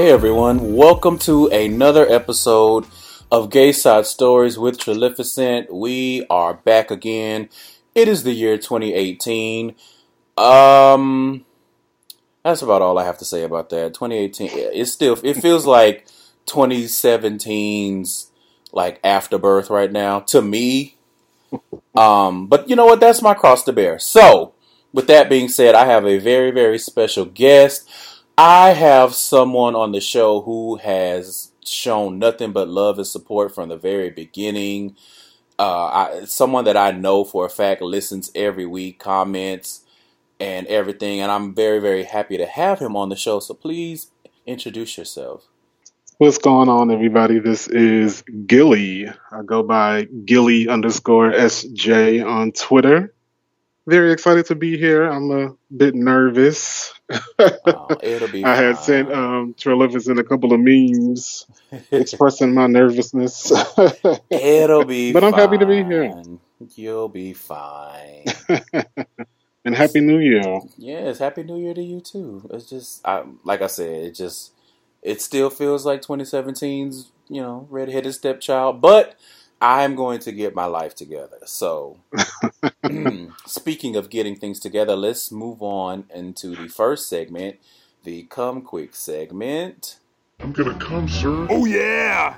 Hey everyone, welcome to another episode of Gay Side Stories with Trilificent. We are back again. It is the year 2018. Um, that's about all I have to say about that. 2018. It still it feels like 2017's like afterbirth right now to me. Um, but you know what? That's my cross to bear. So, with that being said, I have a very very special guest. I have someone on the show who has shown nothing but love and support from the very beginning. Uh, I, someone that I know for a fact listens every week, comments, and everything. And I'm very, very happy to have him on the show. So please introduce yourself. What's going on, everybody? This is Gilly. I go by Gilly underscore SJ on Twitter very excited to be here. I'm a bit nervous. Oh, it'll be. I had sent um, in a couple of memes expressing my nervousness. it'll be. But I'm fine. happy to be here. You'll be fine. and happy New Year. Yes, happy New Year to you too. It's just, I, like I said, it just, it still feels like 2017's, you know, redheaded stepchild, but I'm going to get my life together. So, speaking of getting things together, let's move on into the first segment, the come quick segment. I'm gonna come, sir. Oh yeah.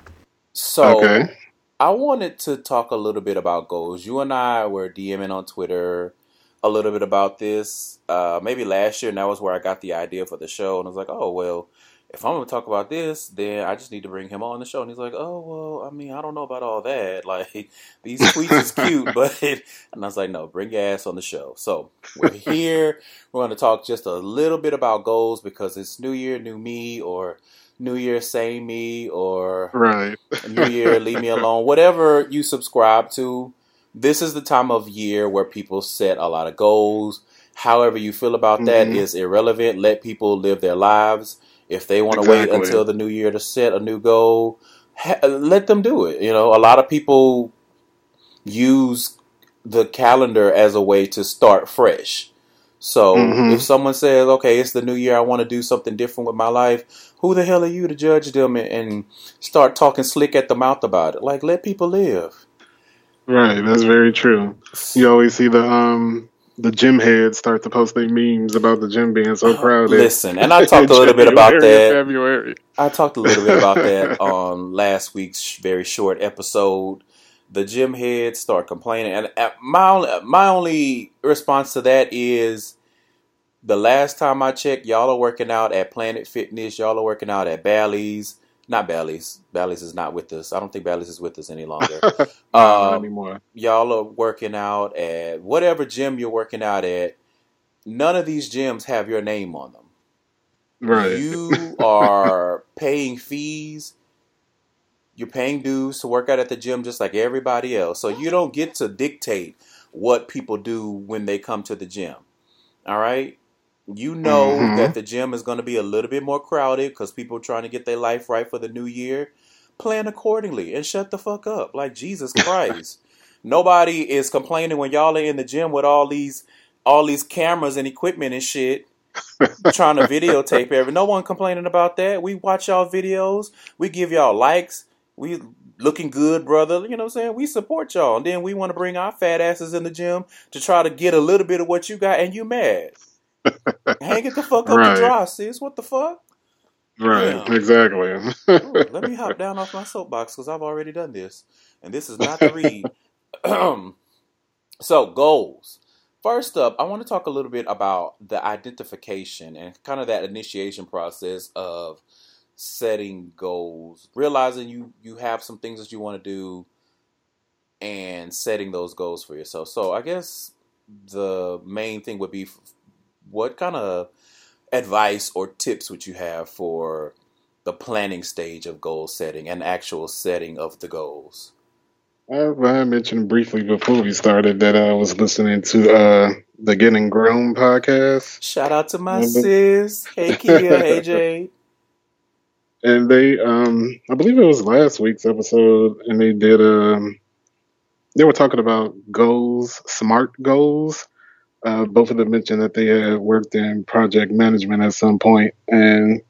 So, Okay. I wanted to talk a little bit about goals. You and I were DMing on Twitter a little bit about this. Uh, maybe last year, and that was where I got the idea for the show. And I was like, oh well, if I'm gonna talk about this, then I just need to bring him on the show. And he's like, oh well, I mean, I don't know about all that. Like these tweets is cute, but and I was like, no, bring your ass on the show. So we're here. we're gonna talk just a little bit about goals because it's New Year, new me, or New Year, same me, or Right. New Year, leave me alone. Whatever you subscribe to, this is the time of year where people set a lot of goals. However you feel about that Mhm. is irrelevant. Let people live their lives. If they want to wait until the new year to set a new goal, ha- let them do it. You know, a lot of people use the calendar as a way to start fresh. So Mhm. if someone says, "Okay, it's the new year. I want to do something different with my life," who the hell are you to judge them and, and start talking slick at the mouth about it? Like, let people live. Right. That's very true. You always see the um the gym heads start to post their memes about the gym being so crowded. Listen, and I talked a little bit about that. February. I talked a little bit about that on last week's very short episode. The gym heads start complaining, and uh, my only, my only response to that is the last time I checked, y'all are working out at Planet Fitness. Y'all are working out at Bally's. Not Bally's. Bally's is not with us. I don't think Bally's is with us any longer. Not Um, anymore. y'all are working out at whatever gym you're working out at. None of these gyms have your name on them. Right. You are paying fees. You're paying dues to work out at the gym just like everybody else. So you don't get to dictate what people do when they come to the gym. All right? You know Mhm. that the gym is going to be a little bit more crowded because people are trying to get their life right for the new year. Plan accordingly and shut the fuck up. Like Jesus Christ. Nobody is complaining when y'all are in the gym with all these all these cameras and equipment and shit trying to videotape every. No one complaining about that. We watch y'all videos. We give y'all likes. We looking good, brother. You know what I'm saying? We support y'all, and then we want to bring our fat asses in the gym to try to get a little bit of what you got, and you mad. Hang it the fuck up Right. and dry, sis. What the fuck? Right. Yeah. Exactly. Ooh, let me hop down off my soapbox because I've already done this, and this is not the read. so goals. First up, I want to talk a little bit about the identification and kind of that initiation process of setting goals, realizing you you have some things that you want to do, and setting those goals for yourself. So I guess the main thing would be what kind of advice or tips would you have for the planning stage of goal setting and actual setting of the goals? I, I mentioned briefly before we started that I was listening to uh, the Getting Grown podcast, Shout out to my Remember- sis. Hey Kia, hey Jade. and they, um, I believe it was last week's episode, and they did, um, they were talking about goals, smart goals. Uh, both of them mentioned that they had worked in project management at some point, and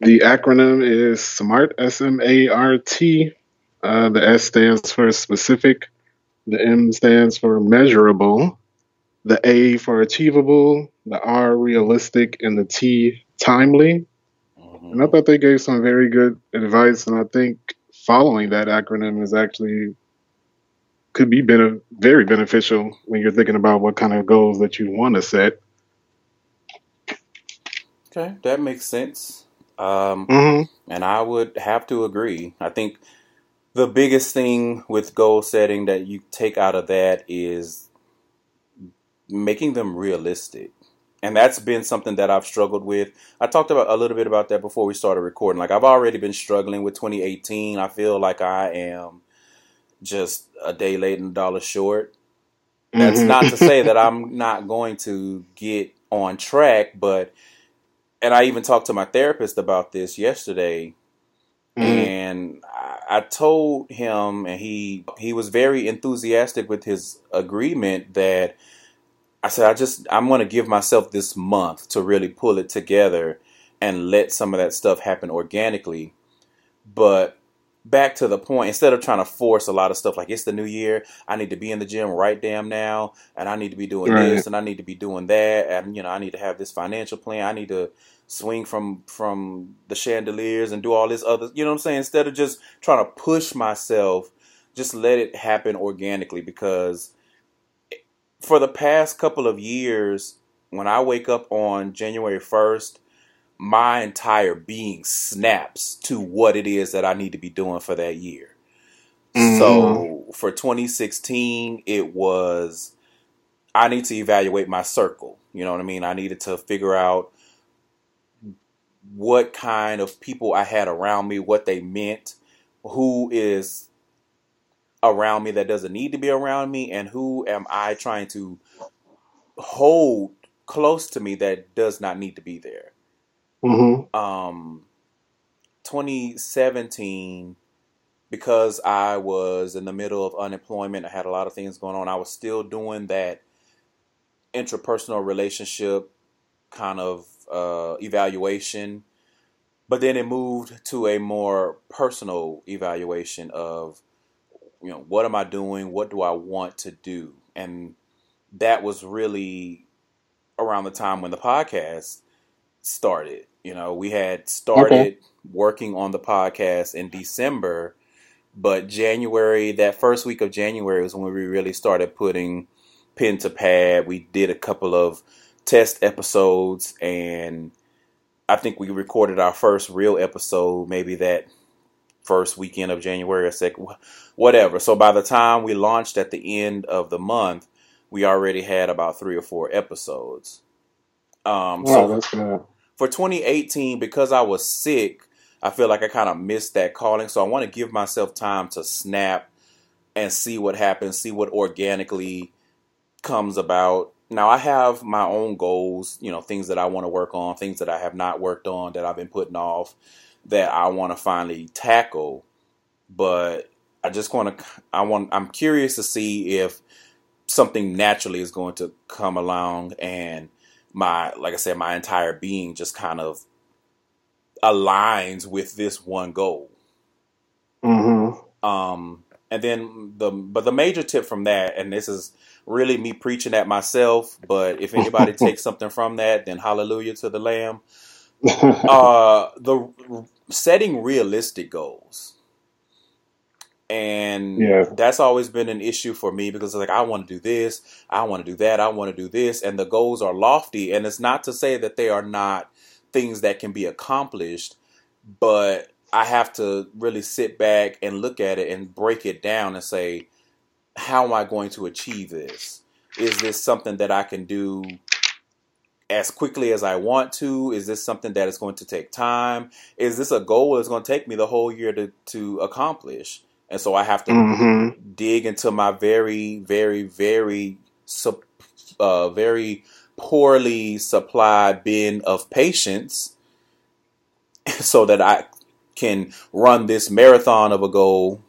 The acronym is SMART, S M A R T. Uh, the S stands for specific, the M stands for measurable, the A for achievable, the R realistic, and the T timely. Mhm. And I thought they gave some very good advice, and I think following that acronym is actually could be very beneficial when you're thinking about what kind of goals that you want to set. Okay, that makes sense. Um, hmm and I would have to agree. I think the biggest thing with goal setting that you take out of that is making them realistic. And that's been something that I've struggled with. I talked about a little bit about that before we started recording. Like I've already been struggling with 2018. I feel like I am just a day late and a dollar short. That's Mhm. not to say that I'm not going to get on track, but and I even talked to my therapist about this yesterday Mhm. and I, I told him and he he was very enthusiastic with his agreement that I said I just I'm going to give myself this month to really pull it together and let some of that stuff happen organically but back to the point instead of trying to force a lot of stuff like it's the new year I need to be in the gym right damn now and I need to be doing Right. this and I need to be doing that and you know I need to have this financial plan I need to swing from from the chandeliers and do all this other you know what I'm saying instead of just trying to push myself just let it happen organically because for the past couple of years when I wake up on January 1st my entire being snaps to what it is that I need to be doing for that year. Mhm. So for 2016 it was I need to evaluate my circle. You know what I mean? I needed to figure out what kind of people I had around me, what they meant, who is around me that doesn't need to be around me, and who am I trying to hold close to me that does not need to be there. Mhm. Um, 2017, because I was in the middle of unemployment, I had a lot of things going on. I was still doing that interpersonal relationship kind of uh, evaluation, but then it moved to a more personal evaluation of, you know, what am I doing? What do I want to do? And that was really around the time when the podcast started. You know, we had started working on the podcast in December, but January, that first week of January was when we really started putting pen to pad. We did a couple of test episodes, and I think we recorded our first real episode maybe that first weekend of January or second, whatever. So by the time we launched at the end of the month, we already had about three or four episodes. Um, Wow, so that's good. For 2018 because I was sick, I feel like I kind of missed that calling. So I want to give myself time to snap and see what happens, see what organically comes about. Now I have my own goals, you know, things that I want to work on, things that I have not worked on that I've been putting off that I want to finally tackle. But I just want to I want I'm curious to see if something naturally is going to come along and my like I said, my entire being just kind of aligns with this one goal. Mm-hmm. Um, and then the but the major tip from that, and this is really me preaching at myself, but if anybody takes something from that, then hallelujah to the Lamb. Uh, the setting realistic goals. And Yeah. that's always been an issue for me because like I want to do this, I want to do that, I want to do this, and the goals are lofty. And it's not to say that they are not things that can be accomplished, but I have to really sit back and look at it and break it down and say, how am I going to achieve this? Is this something that I can do as quickly as I want to? Is this something that is going to take time? Is this a goal that's going to take me the whole year to, to accomplish? And so I have to Mm-hmm. dig into my very, very, very, uh, very poorly supplied bin of patience so that I can run this marathon of a goal.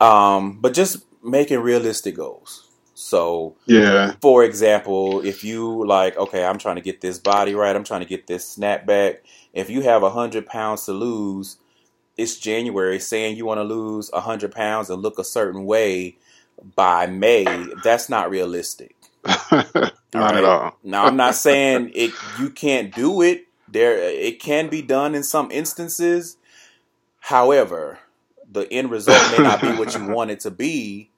Um, but just making realistic goals. So, Yeah. for example, if you like, okay, I'm trying to get this body right, I'm trying to get this snap back. If you have a hundred pounds to lose, it's January, saying you want to lose a hundred pounds and look a certain way by May, that's not realistic. Not right. at all. Now, I'm not saying it you can't do it. There, it can be done in some instances. However, the end result may not be what you want it to be.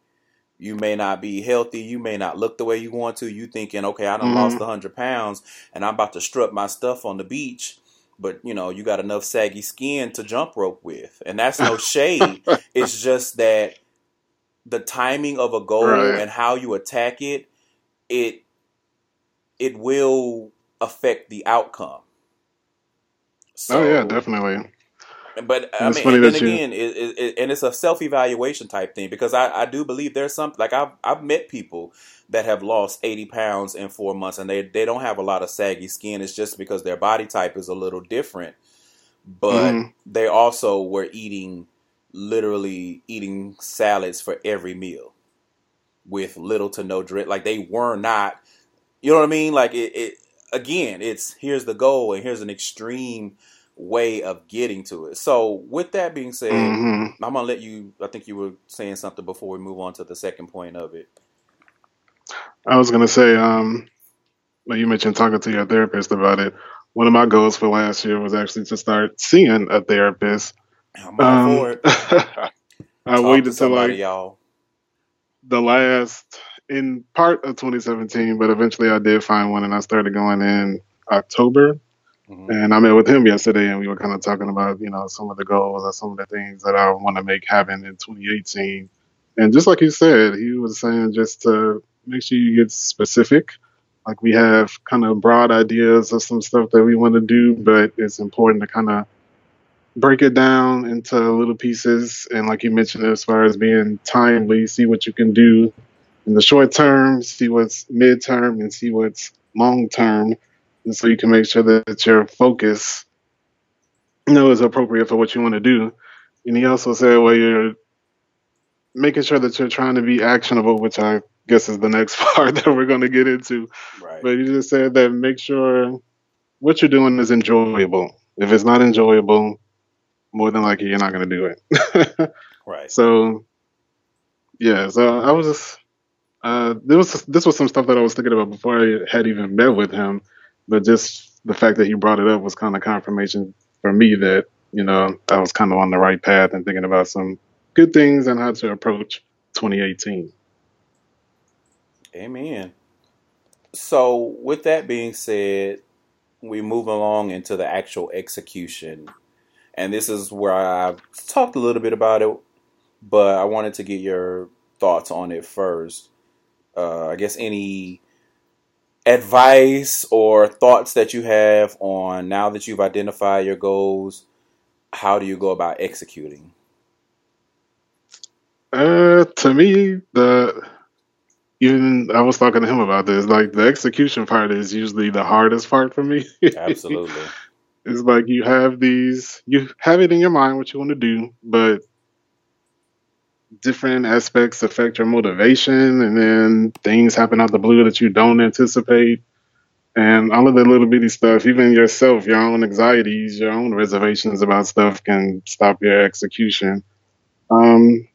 You may not be healthy. You may not look the way you want to. You thinking, okay, I done Mhm. lost hundred pounds and I'm about to strut my stuff on the beach. But you know, you got enough saggy skin to jump rope with, and that's no shade. it's just that the timing of a goal Right. and how you attack it, it it will affect the outcome. So, oh yeah, definitely. but I And mean, funny and you- again, it, it, it, and it's a self evaluation type thing because I, I do believe there's some like I've I've met people that have lost 80 pounds in four months and they they don't have a lot of saggy skin. It's just because their body type is a little different, but Mhm. they also were eating literally eating salads for every meal with little to no drink. Like they were not, you know what I mean? Like it, it again, it's here's the goal and here's an extreme way of getting to it. So with that being said, hmm I'm gonna let you. I think you were saying something before we move on to the second point of it. I was gonna say, um, you mentioned talking to your therapist about it. One of my goals for last year was actually to start seeing a therapist. I'm Um, for it. I Talk waited to like y'all. the last in part of 2017, but eventually I did find one, and I started going in October. Mhm. And I met with him yesterday, and we were kind of talking about you know some of the goals or some of the things that I want to make happen in 2018. And just like you said, he was saying just to make sure you get specific. Like we have kind of broad ideas of some stuff that we want to do, but it's important to kind of break it down into little pieces. And like you mentioned, as far as being timely, see what you can do in the short term, see what's midterm, and see what's long term and so you can make sure that your focus you know is appropriate for what you want to do and he also said well you're making sure that you're trying to be actionable which i guess is the next part that we're going to get into Right. but you just said that make sure what you're doing is enjoyable if it's not enjoyable more than likely you're not going to do it right. so yeah so i was just uh, there was this was some stuff that I was thinking about before I had even met with him, but just the fact that he brought it up was kind of confirmation for me that you know I was kind of on the right path and thinking about some good things and how to approach 2018. Amen. So, with that being said, we move along into the actual execution. And this is where I've talked a little bit about it, but I wanted to get your thoughts on it first. Uh, I guess any advice or thoughts that you have on now that you've identified your goals, how do you go about executing? Uh, to me, the even I was talking to him about this. Like the execution part is usually the hardest part for me. Absolutely. It's like you have these, you have it in your mind what you want to do, but different aspects affect your motivation, and then things happen out the blue that you don't anticipate. And all of that little bitty stuff, even yourself, your own anxieties, your own reservations about stuff can stop your execution. Um,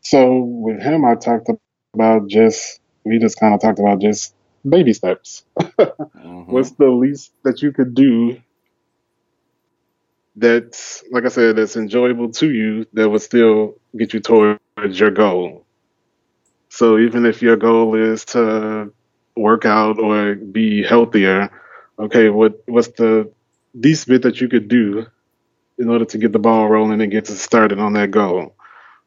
so with him, I talked about just, we just kind of talked about just baby steps. Mhm. What's the least that you could do that's, like I said, that's enjoyable to you that would still get you towards your goal? So even if your goal is to work out or be healthier, okay, what what's the least bit that you could do in order to get the ball rolling and get started on that goal?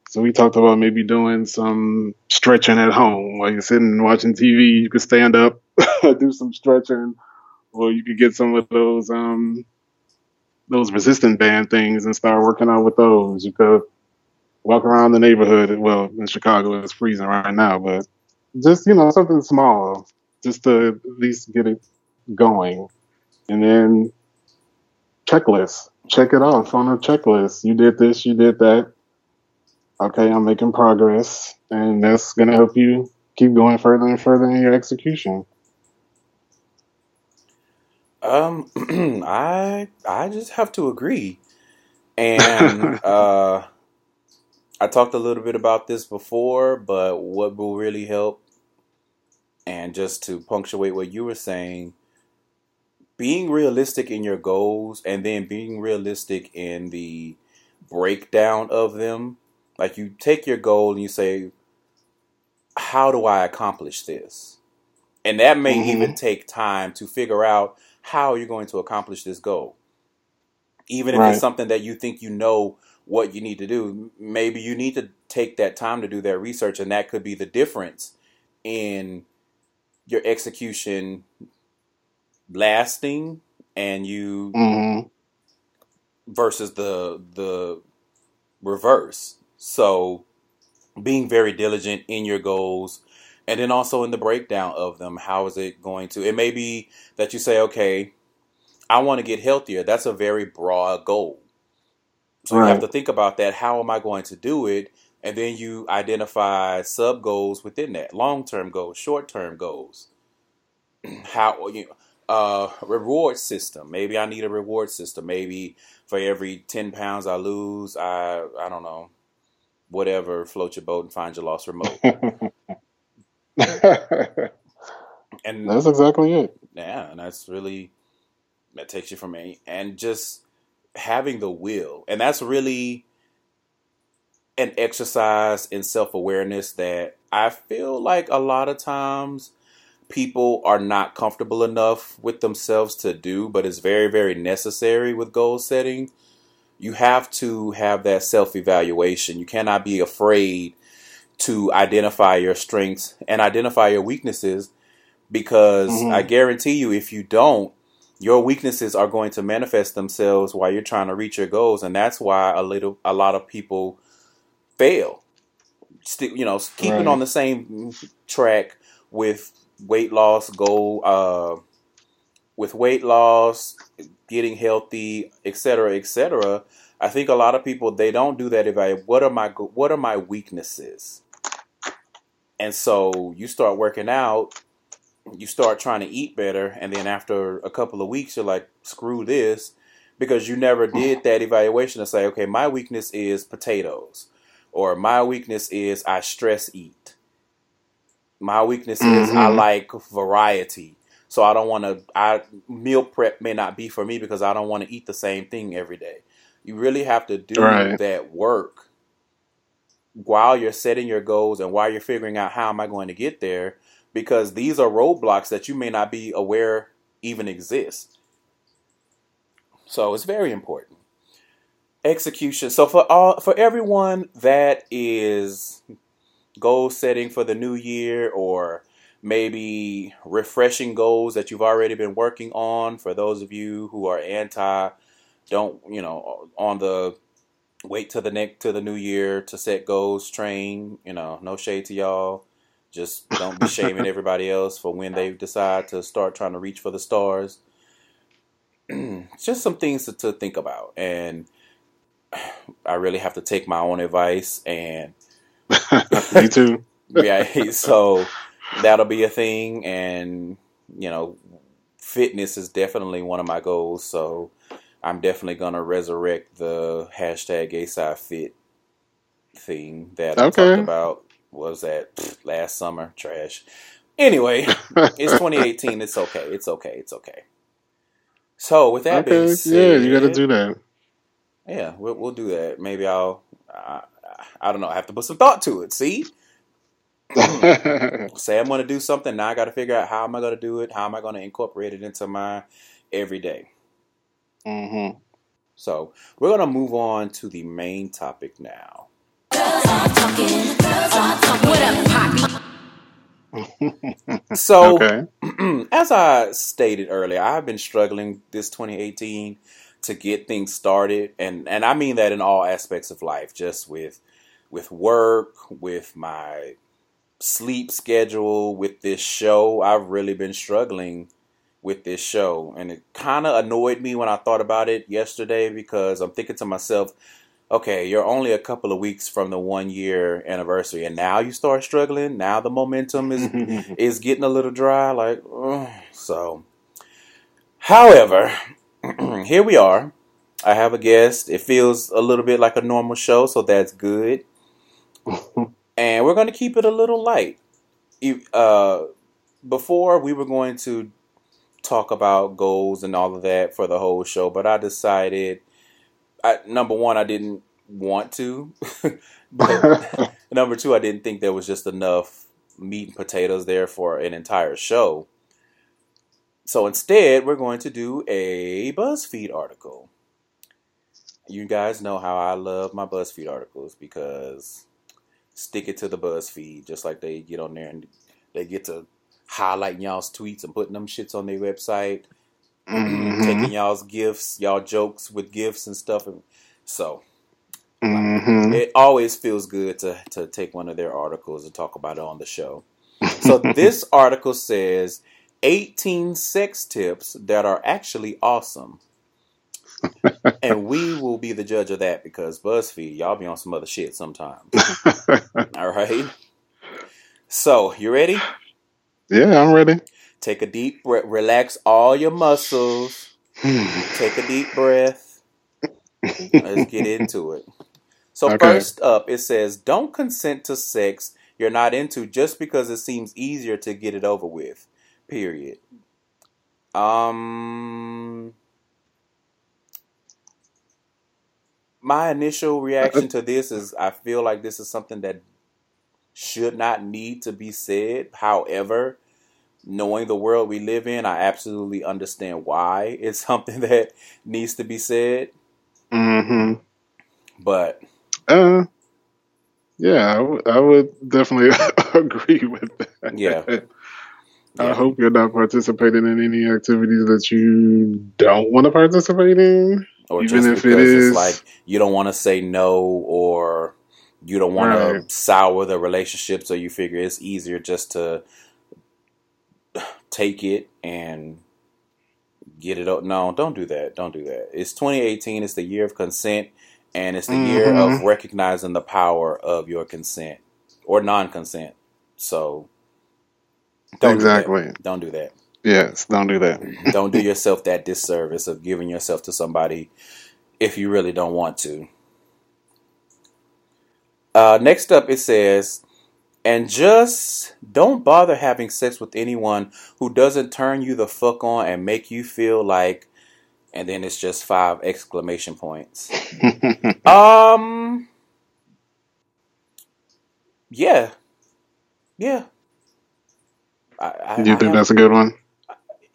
So we talked about maybe doing some stretching at home while you're sitting and watching TV. You could stand up, do some stretching, or you could get some of those um those resistant band things and start working out with those. You could walk around the neighborhood. Well, in Chicago it's freezing right now, but just you know something small, just to at least get it going, and then checklist. Check it off on a checklist. You did this. You did that. Okay, I'm making progress, and that's gonna help you keep going further and further in your execution. Um, I I just have to agree, and uh, I talked a little bit about this before, but what will really help, and just to punctuate what you were saying, being realistic in your goals, and then being realistic in the breakdown of them. Like you take your goal and you say, "How do I accomplish this?" And that may Mhm. even take time to figure out how you're going to accomplish this goal. Even if Right. it's something that you think you know what you need to do, maybe you need to take that time to do that research, and that could be the difference in your execution lasting and you hmm versus the the reverse. So being very diligent in your goals and then also in the breakdown of them, how is it going to it may be that you say, okay, I want to get healthier. That's a very broad goal. So you have to think about that. How am I going to do it? And then you identify sub goals within that, long term goals, short term goals. How you uh reward system. Maybe I need a reward system. Maybe for every ten pounds I lose, I I don't know, whatever, float your boat and find your lost remote. And That's exactly it. yeah, and that's really that takes you from a and just having the will, and that's really an exercise in self awareness that I feel like a lot of times people are not comfortable enough with themselves to do, but it's very, very necessary with goal setting. You have to have that self evaluation. You cannot be afraid to identify your strengths and identify your weaknesses because Mhm. I guarantee you, if you don't, your weaknesses are going to manifest themselves while you're trying to reach your goals, and that's why a little, a lot of people fail. Still, you know, keeping Right. on the same track with weight loss goal, uh, with weight loss, getting healthy, etc., etc. I think a lot of people they don't do that. Evaluate what are my what are my weaknesses, and so you start working out you start trying to eat better and then after a couple of weeks you're like screw this because you never did that evaluation to say okay my weakness is potatoes or my weakness is i stress eat my weakness is i Mhm. like variety so i don't want to i meal prep may not be for me because i don't want to eat the same thing every day you really have to do Right. that work while you're setting your goals and while you're figuring out how am i going to get there because these are roadblocks that you may not be aware even exist. So it's very important. Execution. So for all for everyone that is goal setting for the new year or maybe refreshing goals that you've already been working on for those of you who are anti don't, you know, on the wait till the next to the new year to set goals train, you know, no shade to y'all. Just don't be shaming everybody else for when they decide to start trying to reach for the stars. Just some things to, to think about. And I really have to take my own advice. And Me too. yeah, so that'll be a thing. And, you know, fitness is definitely one of my goals. So I'm definitely going to resurrect the hashtag ASI Fit thing that I talked about. Was that last summer? Trash. Anyway, it's 2018. It's okay. It's okay. It's okay. So with that being said, yeah, you got to do that. yeah, we'll, we'll do that. Maybe I'll. I, I don't know. I have to put some thought to it. See, say I'm going to do something. Now I got to figure out how am I going to do it. How am I going to incorporate it into my everyday. hmm So we're going to move on to the main topic now. What up, Poppy? So okay. as I stated earlier, I've been struggling this 2018 to get things started, and and I mean that in all aspects of life, just with with work, with my sleep schedule, with this show. I've really been struggling with this show, and it kind of annoyed me when I thought about it yesterday because I'm thinking to myself, okay, you're only a couple of weeks from the one year anniversary, and now you start struggling. Now the momentum is is getting a little dry. Like, so. However, here we are. I have a guest. It feels a little bit like a normal show, so that's good. And we're going to keep it a little light. Uh, before we were going to talk about goals and all of that for the whole show, but I decided, I, number one, I didn't want to, but number two, I didn't think there was just enough meat and potatoes there for an entire show. So instead, we're going to do a BuzzFeed article. You guys know how I love my BuzzFeed articles because stick it to the BuzzFeed, just like they get on there and they get to highlighting y'all's tweets and putting them shits on their website, Mhm. taking y'all's gifts, y'all jokes with gifts and stuff. And so Mhm. it always feels good to to take one of their articles and talk about it on the show. So this article says 18 sex tips that are actually awesome. And we will be the judge of that because BuzzFeed, y'all be on some other shit sometimes. All right. So, you ready? yeah, I'm ready. Take a deep breath, relax all your muscles. Take a deep breath. Let's get into it. So Okay. first up, it says, "Don't consent to sex you're not into just because it seems easier to get it over with." Period. Um, my initial reaction to this is, I feel like this is something that should not need to be said. However, knowing the world we live in, I absolutely understand why it's something that needs to be said. hmm But Uh, yeah, I would- would definitely agree with that. Yeah. I Yeah. hope you're not participating in any activities that you don't want to participate in. Or Even just because is- it's like you don't want to say no or you don't want Right. to sour the relationship so you figure it's easier just to take it and get it up no don't do that don't do that it's 2018 it's the year of consent and it's the year of Mhm. recognizing the power of your consent or non-consent so don't Exactly. do that. don't do that Yes, don't do that. don't do yourself that disservice of giving yourself to somebody if you really don't want to. Uh, next up, it says, and just don't bother having sex with anyone who doesn't turn you the fuck on and make you feel like, and then it's just five exclamation points. Um, yeah, yeah. I, I, you think that's a good one?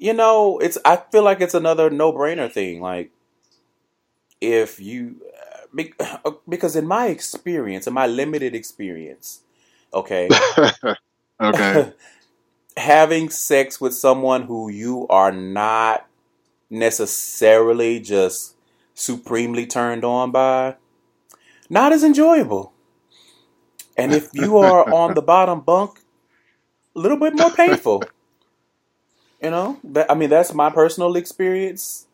You know, it's. I feel like it's another no-brainer thing. Like, if you, uh, because in my experience, in my limited experience, okay, okay. having sex with someone who you are not necessarily just supremely turned on by, not as enjoyable. And if you are on the bottom bunk, a little bit more painful. You know, that, I mean, that's my personal experience.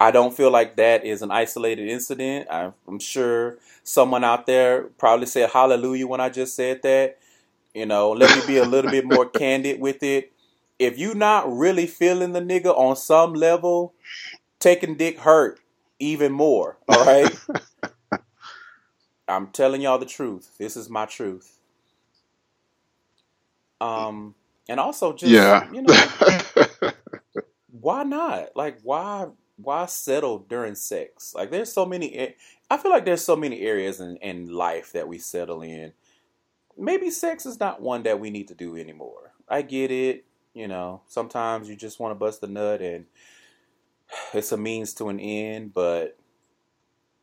I don't feel like that is an isolated incident. I, I'm sure someone out there probably said hallelujah when I just said that. You know, let me be a little bit more candid with it. If you not really feeling the nigga on some level, taking dick hurt even more. All right. I'm telling y'all the truth. This is my truth. Um, and also just yeah. you know, why not? Like, why why settle during sex? Like, there's so many. I feel like there's so many areas in in life that we settle in. Maybe sex is not one that we need to do anymore. I get it. You know, sometimes you just want to bust a nut, and it's a means to an end. But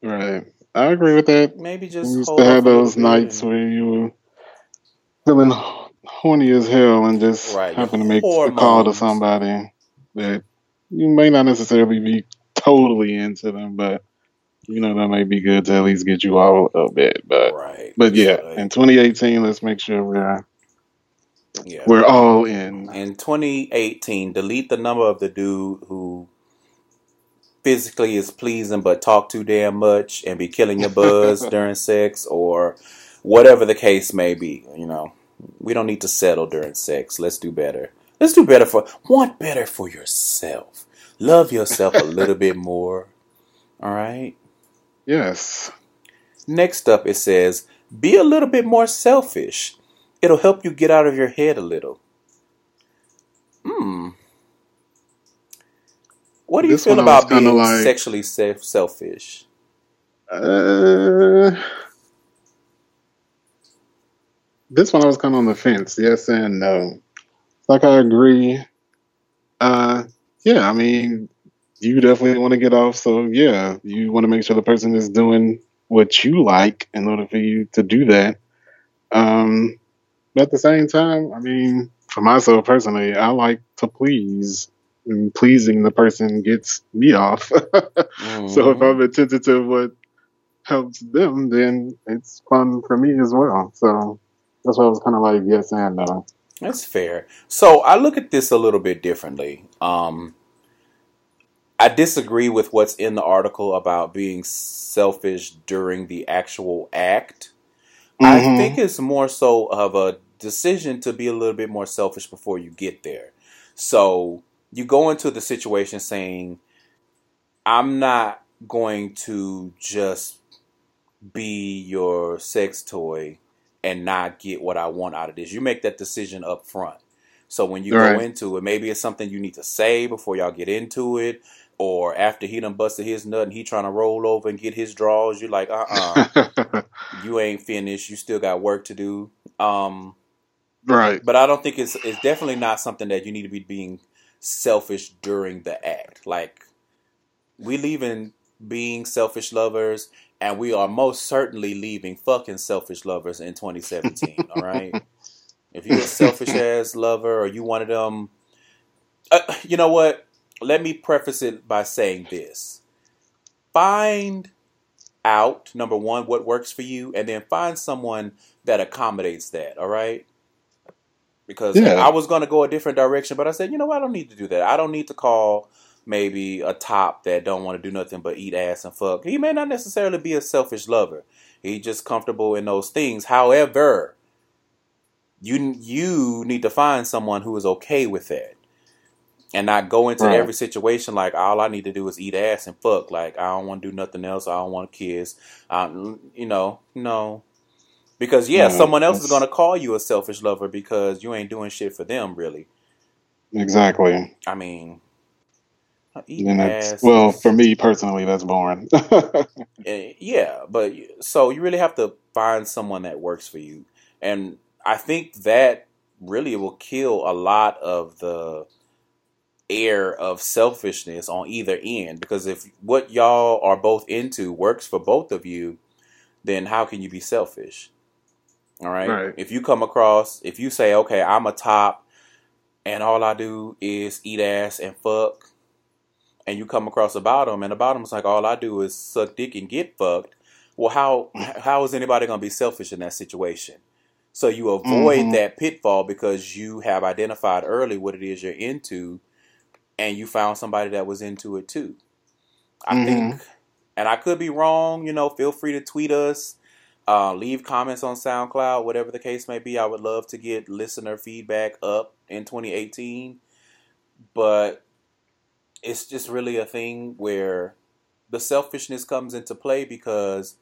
right. I agree with that. maybe We just used hold to have those nights and- where you were feeling horny as hell and just Right, happen to make a call to somebody that you may not necessarily be totally into them, but you know that may be good to at least get you all a bit. But right. but yeah, in 2018, let's make sure we're yeah. we're all in. in 2018, delete the number of the dude who physically is pleasing but talk too damn much and be killing your buzz during sex or whatever the case may be. You know, we don't need to settle during sex. Let's do better. Let's do better for want better for yourself. Love yourself a little bit more. All right. Yes. Next up, it says, be a little bit more selfish. It'll help you get out of your head a little. Hmm. What do you This feel one I was about being like- sexually self- selfish? Uh, this one I was kind of on the fence. Yes and no. Like I agree. Uh, yeah, I mean, you definitely want to get off. So yeah, you want to make sure the person is doing what you like in order for you to do that. Um, but at the same time, I mean, for myself personally, I like to please, and pleasing the person gets me off. So if Mhm. I'm attentive to what helps them, then it's fun for me as well. So that's why I was kind of like yes and no. That's fair. So I look at this a little bit differently. Um, I disagree with what's in the article about being selfish during the actual act. I Mhm. think it's more so of a decision to be a little bit more selfish before you get there. So you go into the situation saying, I'm not going to just be your sex toy and not get what I want out of this. You make that decision up front. So when you go into it, maybe it's something you need to say before y'all get into it, or after he done busted his nut and he trying to roll over and get his draws, you're like, uh uh you ain't finished. You still got work to do. Um, right. but I don't think it's it's definitely not something that you need to be being selfish during the act. Like we leaving being selfish lovers, and we are most certainly leaving fucking selfish lovers in 2017. all right. If you're a selfish ass lover, or you one of them, uh, you know what? Let me preface it by saying this: find out number one what works for you, and then find someone that accommodates that. All right because Yeah. I was going to go a different direction, but I said, you know what, I don't need to do that. I don't need to call maybe a top that don't want to do nothing but eat ass and fuck. He may not necessarily be a selfish lover. He's just comfortable in those things. However, you you need to find someone who is okay with that. And not go into Right. every situation like all I need to do is eat ass and fuck. Like I don't want to do nothing else. I don't want to kiss. Um, you know, no, because yeah, No, someone else is gonna call you a selfish lover because you ain't doing shit for them, really. Exactly. I mean, eating ass. well, for me personally, that's boring. eh, yeah, but so you really have to find someone that works for you, and I think that really will kill a lot of the air of selfishness on either end. Because if what y'all are both into works for both of you, then how can you be selfish? All right. Right. If you come across, if you say, okay, I'm a top and all I do is eat ass and fuck, and you come across a bottom and the bottom's like, all I do is suck dick and get fucked, well, how, how is anybody going to be selfish in that situation? So you avoid Mhm. that pitfall because you have identified early what it is you're into and you found somebody that was into it too. I Mhm. think, and I could be wrong, you know, feel free to tweet us, uh, leave comments on SoundCloud, whatever the case may be. I would love to get listener feedback up in 2018. But it's just really a thing where the selfishness comes into play because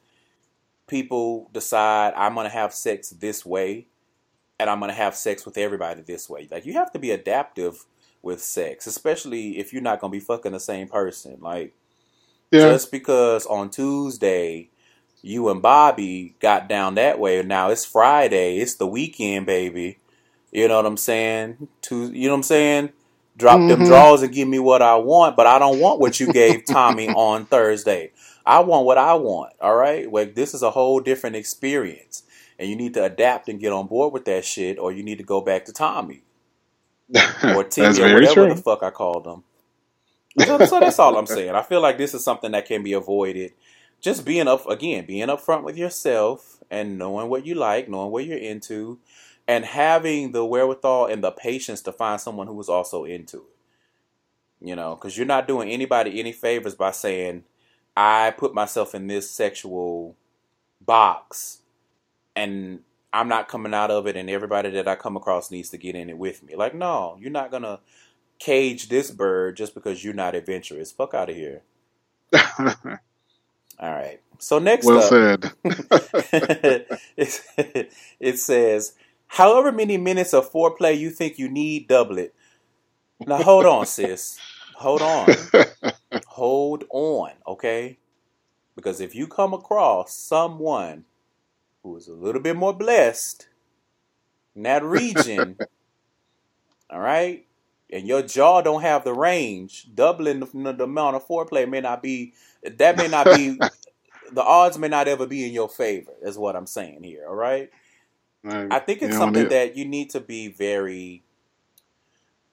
people decide I'm going to have sex this way and I'm going to have sex with everybody this way. Like you have to be adaptive with sex, especially if you're not going to be fucking the same person. Like yeah. just because on Tuesday you and Bobby got down that way, now it's Friday, it's the weekend, baby. You know what I'm saying? To you know what I'm saying? Drop them Mhm. draws and give me what I want, but I don't want what you gave Tommy on Thursday. I want what I want. All right, like this is a whole different experience, and you need to adapt and get on board with that shit, or you need to go back to Tommy or Timmy that's or whatever true. the fuck I called them. So, so that's all I'm saying. I feel like this is something that can be avoided. Just being up again, being upfront with yourself and knowing what you like, knowing what you're into, and having the wherewithal and the patience to find someone who is also into it. You know, because you're not doing anybody any favors by saying, I put myself in this sexual box and I'm not coming out of it, and everybody that I come across needs to get in it with me. Like, no, you're not going to cage this bird just because you're not adventurous. Fuck out of here. All right. So next well up, said. it, it says, however many minutes of foreplay you think you need, double it. Now hold on, sis. Hold on. Hold on, okay? Because if you come across someone who is a little bit more blessed in that region, all right, and your jaw don't have the range, doubling the, the amount of foreplay may not be that may not be the odds may not ever be in your favor. Is what I'm saying here. All right. I think it's something that you need to be very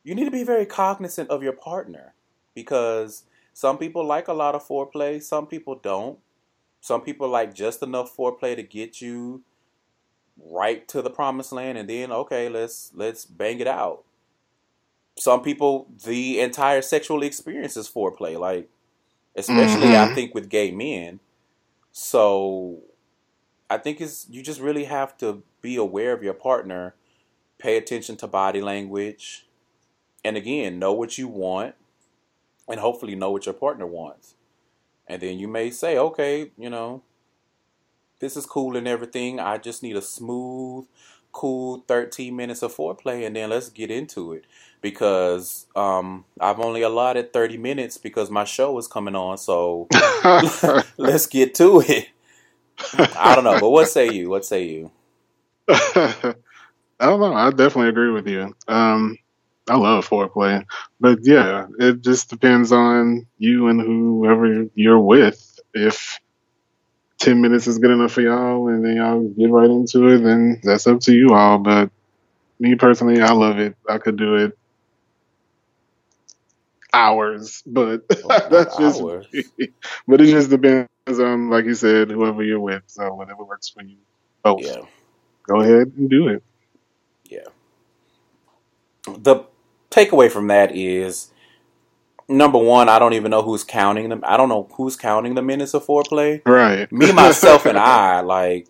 you need to be very cognizant of your partner because some people like a lot of foreplay, some people don't. Some people like just enough foreplay to get you right to the promised land and then okay, let's let's bang it out. Some people the entire sexual experience is foreplay like especially I Mhm. think with gay men. So I think it's you just really have to be aware of your partner, pay attention to body language, and again, know what you want, and hopefully know what your partner wants. And then you may say, okay, you know, this is cool and everything. I just need a smooth, cool 13 minutes of foreplay, and then let's get into it. Because um, I've only allotted 30 minutes because my show is coming on, so let's get to it. I don't know, but what say you? What say you? I don't know. I definitely agree with you. Um, I love foreplay, but yeah, it just depends on you and whoever you're with. If ten minutes is good enough for y'all, and then y'all get right into it, then that's up to you all. But me personally, I love it. I could do it hours, but Well, that's just. hours. But it just depends on, like you said, whoever you're with. So whatever works for you both, Yeah. Go ahead and do it. Yeah. The takeaway from that is number one, I don't even know who's counting them. I don't know who's counting the minutes of foreplay. Right. Me, myself, and I, like,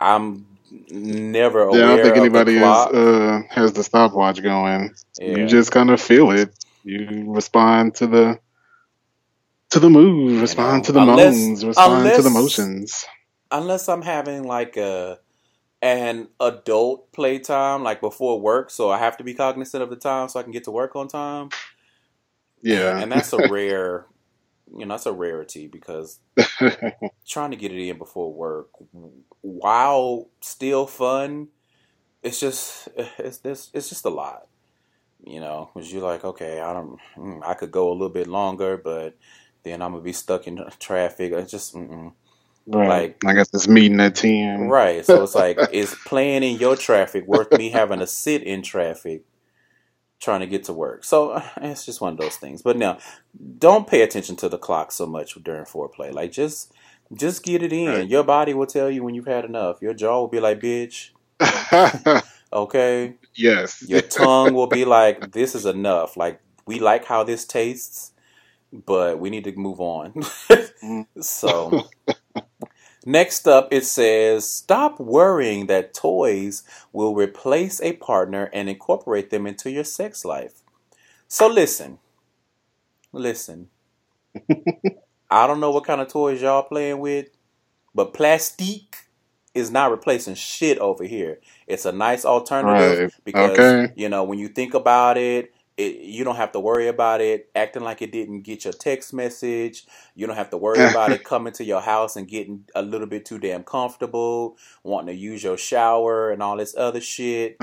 I'm never aware Yeah, I don't think anybody is, uh, has the stopwatch going. yeah. You just kind of feel it. You respond to the to the move, respond know, to the unless- moans, respond to the motions. Unless I'm having like a an adult playtime, like before work, so I have to be cognizant of the time so I can get to work on time. Yeah. And that's a rare, you know, that's a rarity because trying to get it in before work while still fun it's just it's this it's just a lot you know because you're like okay i don't mm, i could go a little bit longer but then i'm gonna be stuck in traffic it's just mm-mm. Right. like- I guess it's meeting at ten. right. So it's like is playing in your traffic worth me having to sit in traffic trying to get to work? So uh, it's just one of those things. But now don't pay attention to the clock so much during foreplay. Like just just get it in. Right. your body will tell you when you've had enough. Your jaw will be like bitch. Okay? Yes. your tongue will be like this is enough. Like we like how this tastes but we need to move on. So next up it says stop worrying that toys will replace a partner and incorporate them into your sex life so listen listen i don't know what kind of toys y'all playing with but plastique is not replacing shit over here it's a nice alternative Right. because Okay. you know when you think about it, it you don't have to worry about it. Acting like it didn't get your text message. You don't have to worry about it coming to your house and getting a little bit too damn comfortable wanting to use your shower and all this other shit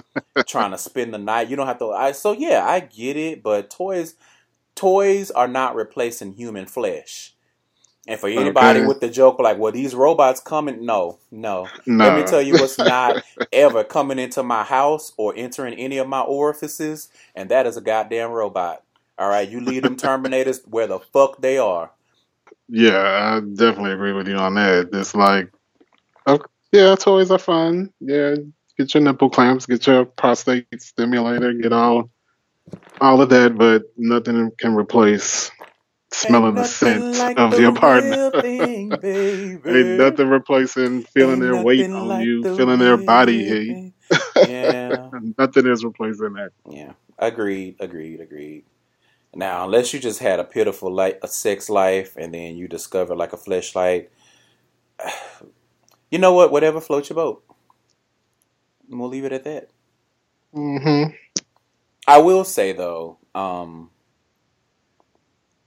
trying to spend the night. You don't have to I, so yeah i get it but toys toys are not replacing human flesh and for anybody Okay. with the joke like well these robots coming no no No. let me tell you what's not ever coming into my house or entering any of my orifices, and that is a goddamn robot. All right, you leave them Terminators where the fuck they are. Yeah, I definitely agree with you on that. It's like, okay, yeah, toys are fun. Yeah, get your nipple clamps, get your prostate stimulator, get all all of that, but nothing can replace smelling the scent like of the your partner. thing. Ain't nothing replacing feeling Ain't their weight on like you, the feeling their body heat. Yeah, nothing is replacing that. yeah. Agreed, agreed, agreed. Now, unless you just had a pitiful like a sex life, and then you discover like a fleshlight, you know what? Whatever floats your boat. And we'll leave it at that. hmm I will say though, um,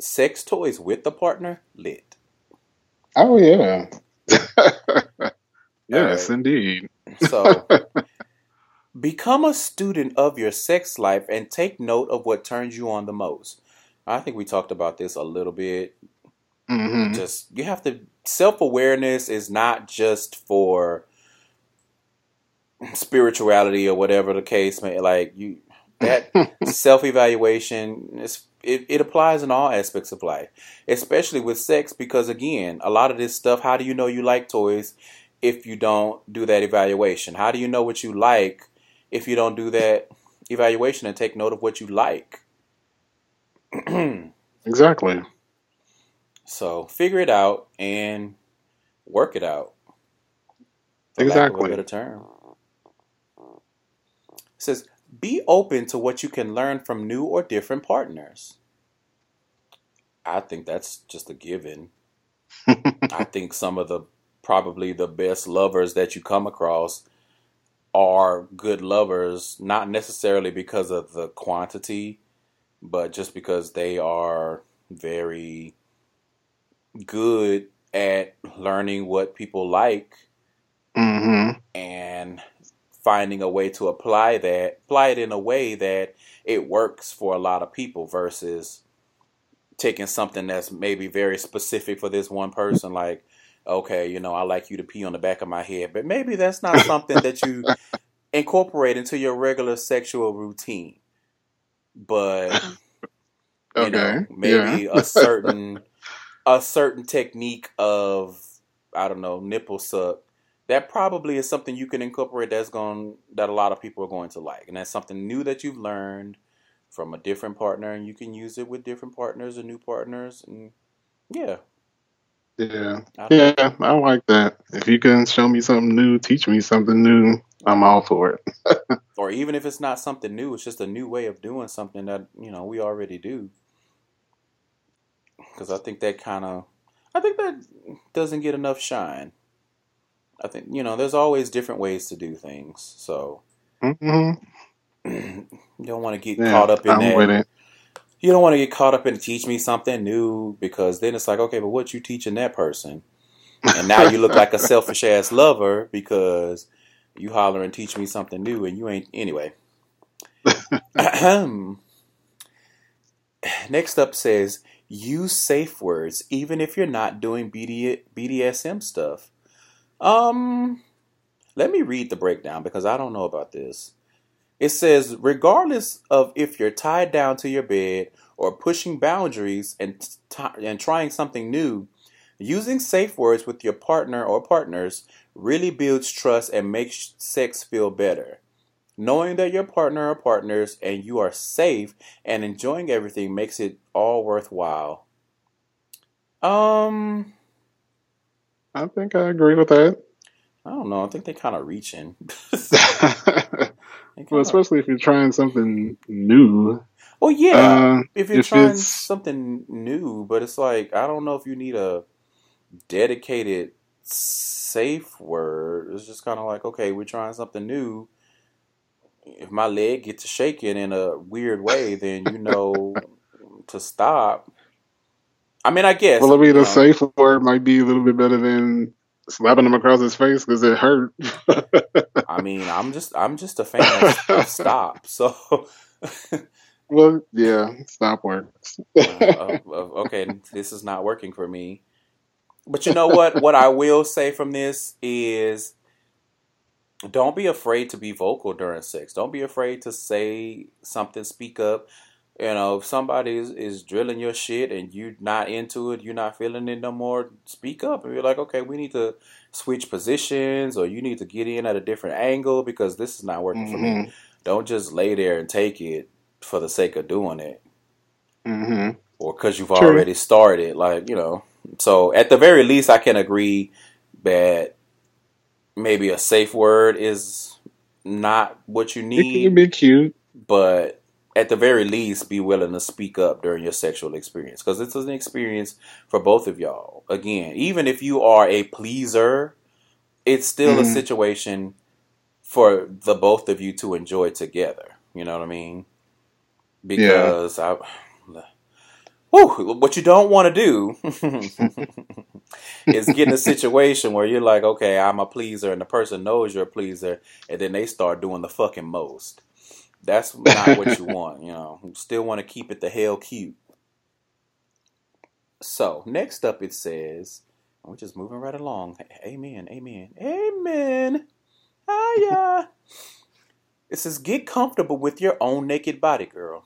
sex toys with the partner lit. Oh yeah. yes, indeed. So, become a student of your sex life and take note of what turns you on the most. I think we talked about this a little bit. hmm Just you have to self awareness is not just for spirituality or whatever the case may. Like you, that self evaluation is it, it applies in all aspects of life, especially with sex. Because again, a lot of this stuff. How do you know you like toys if you don't do that evaluation? How do you know what you like if you don't do that evaluation and take note of what you like? exactly. so figure it out and work it out. lack of a Exactly. better term. It says, be open to what you can learn from new or different partners. I think that's just a given. I think some of the probably the best lovers that you come across are good lovers, not necessarily because of the quantity, but just because they are very good at learning what people like hmm and finding a way to apply that, apply it in a way that it works for a lot of people versus taking something that's maybe very specific for this one person, like, okay, you know, I like you to pee on the back of my head, but maybe that's not something that you incorporate into your regular sexual routine. But you Okay. know, maybe yeah. a certain a certain technique of I don't know nipple suck that probably is something you can incorporate that's going that a lot of people are going to like and that's something new that you've learned from a different partner and you can use it with different partners and new partners and yeah Yeah. I Yeah, I like that. If you can show me something new, teach me something new, I'm all for it. or even if it's not something new it's just a new way of doing something that you know we already do because i think that kind of i think that doesn't get enough shine i think you know there's always different ways to do things so hmm you don't want to get Yeah, caught up in I'm that. you don't want to get caught up in teach me something new because then it's like okay but what you teaching that person? And now you look like a selfish ass lover because you holler and teach me something new and you ain't anyway. Next up says use safe words even if you're not doing BD, bdsm stuff um let me read the breakdown because i don't know about this it says regardless of if you're tied down to your bed or pushing boundaries and t- and trying something new Using safe words with your partner or partners really builds trust and makes sex feel better. Knowing that your partner or partners and you are safe and enjoying everything makes it all worthwhile. Um, I think I agree with that. I don't know. I think they kind of reaching. Well, especially if you're trying something new. well, yeah. Uh, if you're if trying it's- something new, but it's like I don't know if you need a dedicated safe word. It's just kind of like okay, we're trying something new. If my leg gets shaking in a weird way, then you know to stop. I mean, I guess. well, I mean, the know, safe word might be a little bit better than slapping him across his face because it hurt. I mean, I'm just I'm just a fan of, of stop. So. well, yeah, stop works. uh, uh, okay, this is not working for me. But you know what? What I will say from this is don't be afraid to be vocal during sex. Don't be afraid to say something, speak up. You know, if somebody is, is drilling your shit and you're not into it, you're not feeling it no more, speak up and be like, okay, we need to switch positions or you need to get in at a different angle because this is not working for me. Mhm. Don't just lay there and take it for the sake of doing it hmm or because you've True. already started. Like, you know, so at the very least, I can agree that maybe a safe word is not what you It need, can be cute. but at the very least, be willing to speak up during your sexual experience because it's an experience for both of y'all. Again, even if you are a pleaser, it's still a Mhm. situation for the both of you to enjoy together. You know what I mean? Because I, whew, what you don't want to do is get in a situation where you're like, okay, I'm a pleaser, and the person knows you're a pleaser, and then they start doing the fucking most. That's not what you want. You know, you still want to keep it the hell cute. So next up, it says, we're just moving right along. Amen. Amen. Amen. Hiya. It says, get comfortable with your own naked body, girl.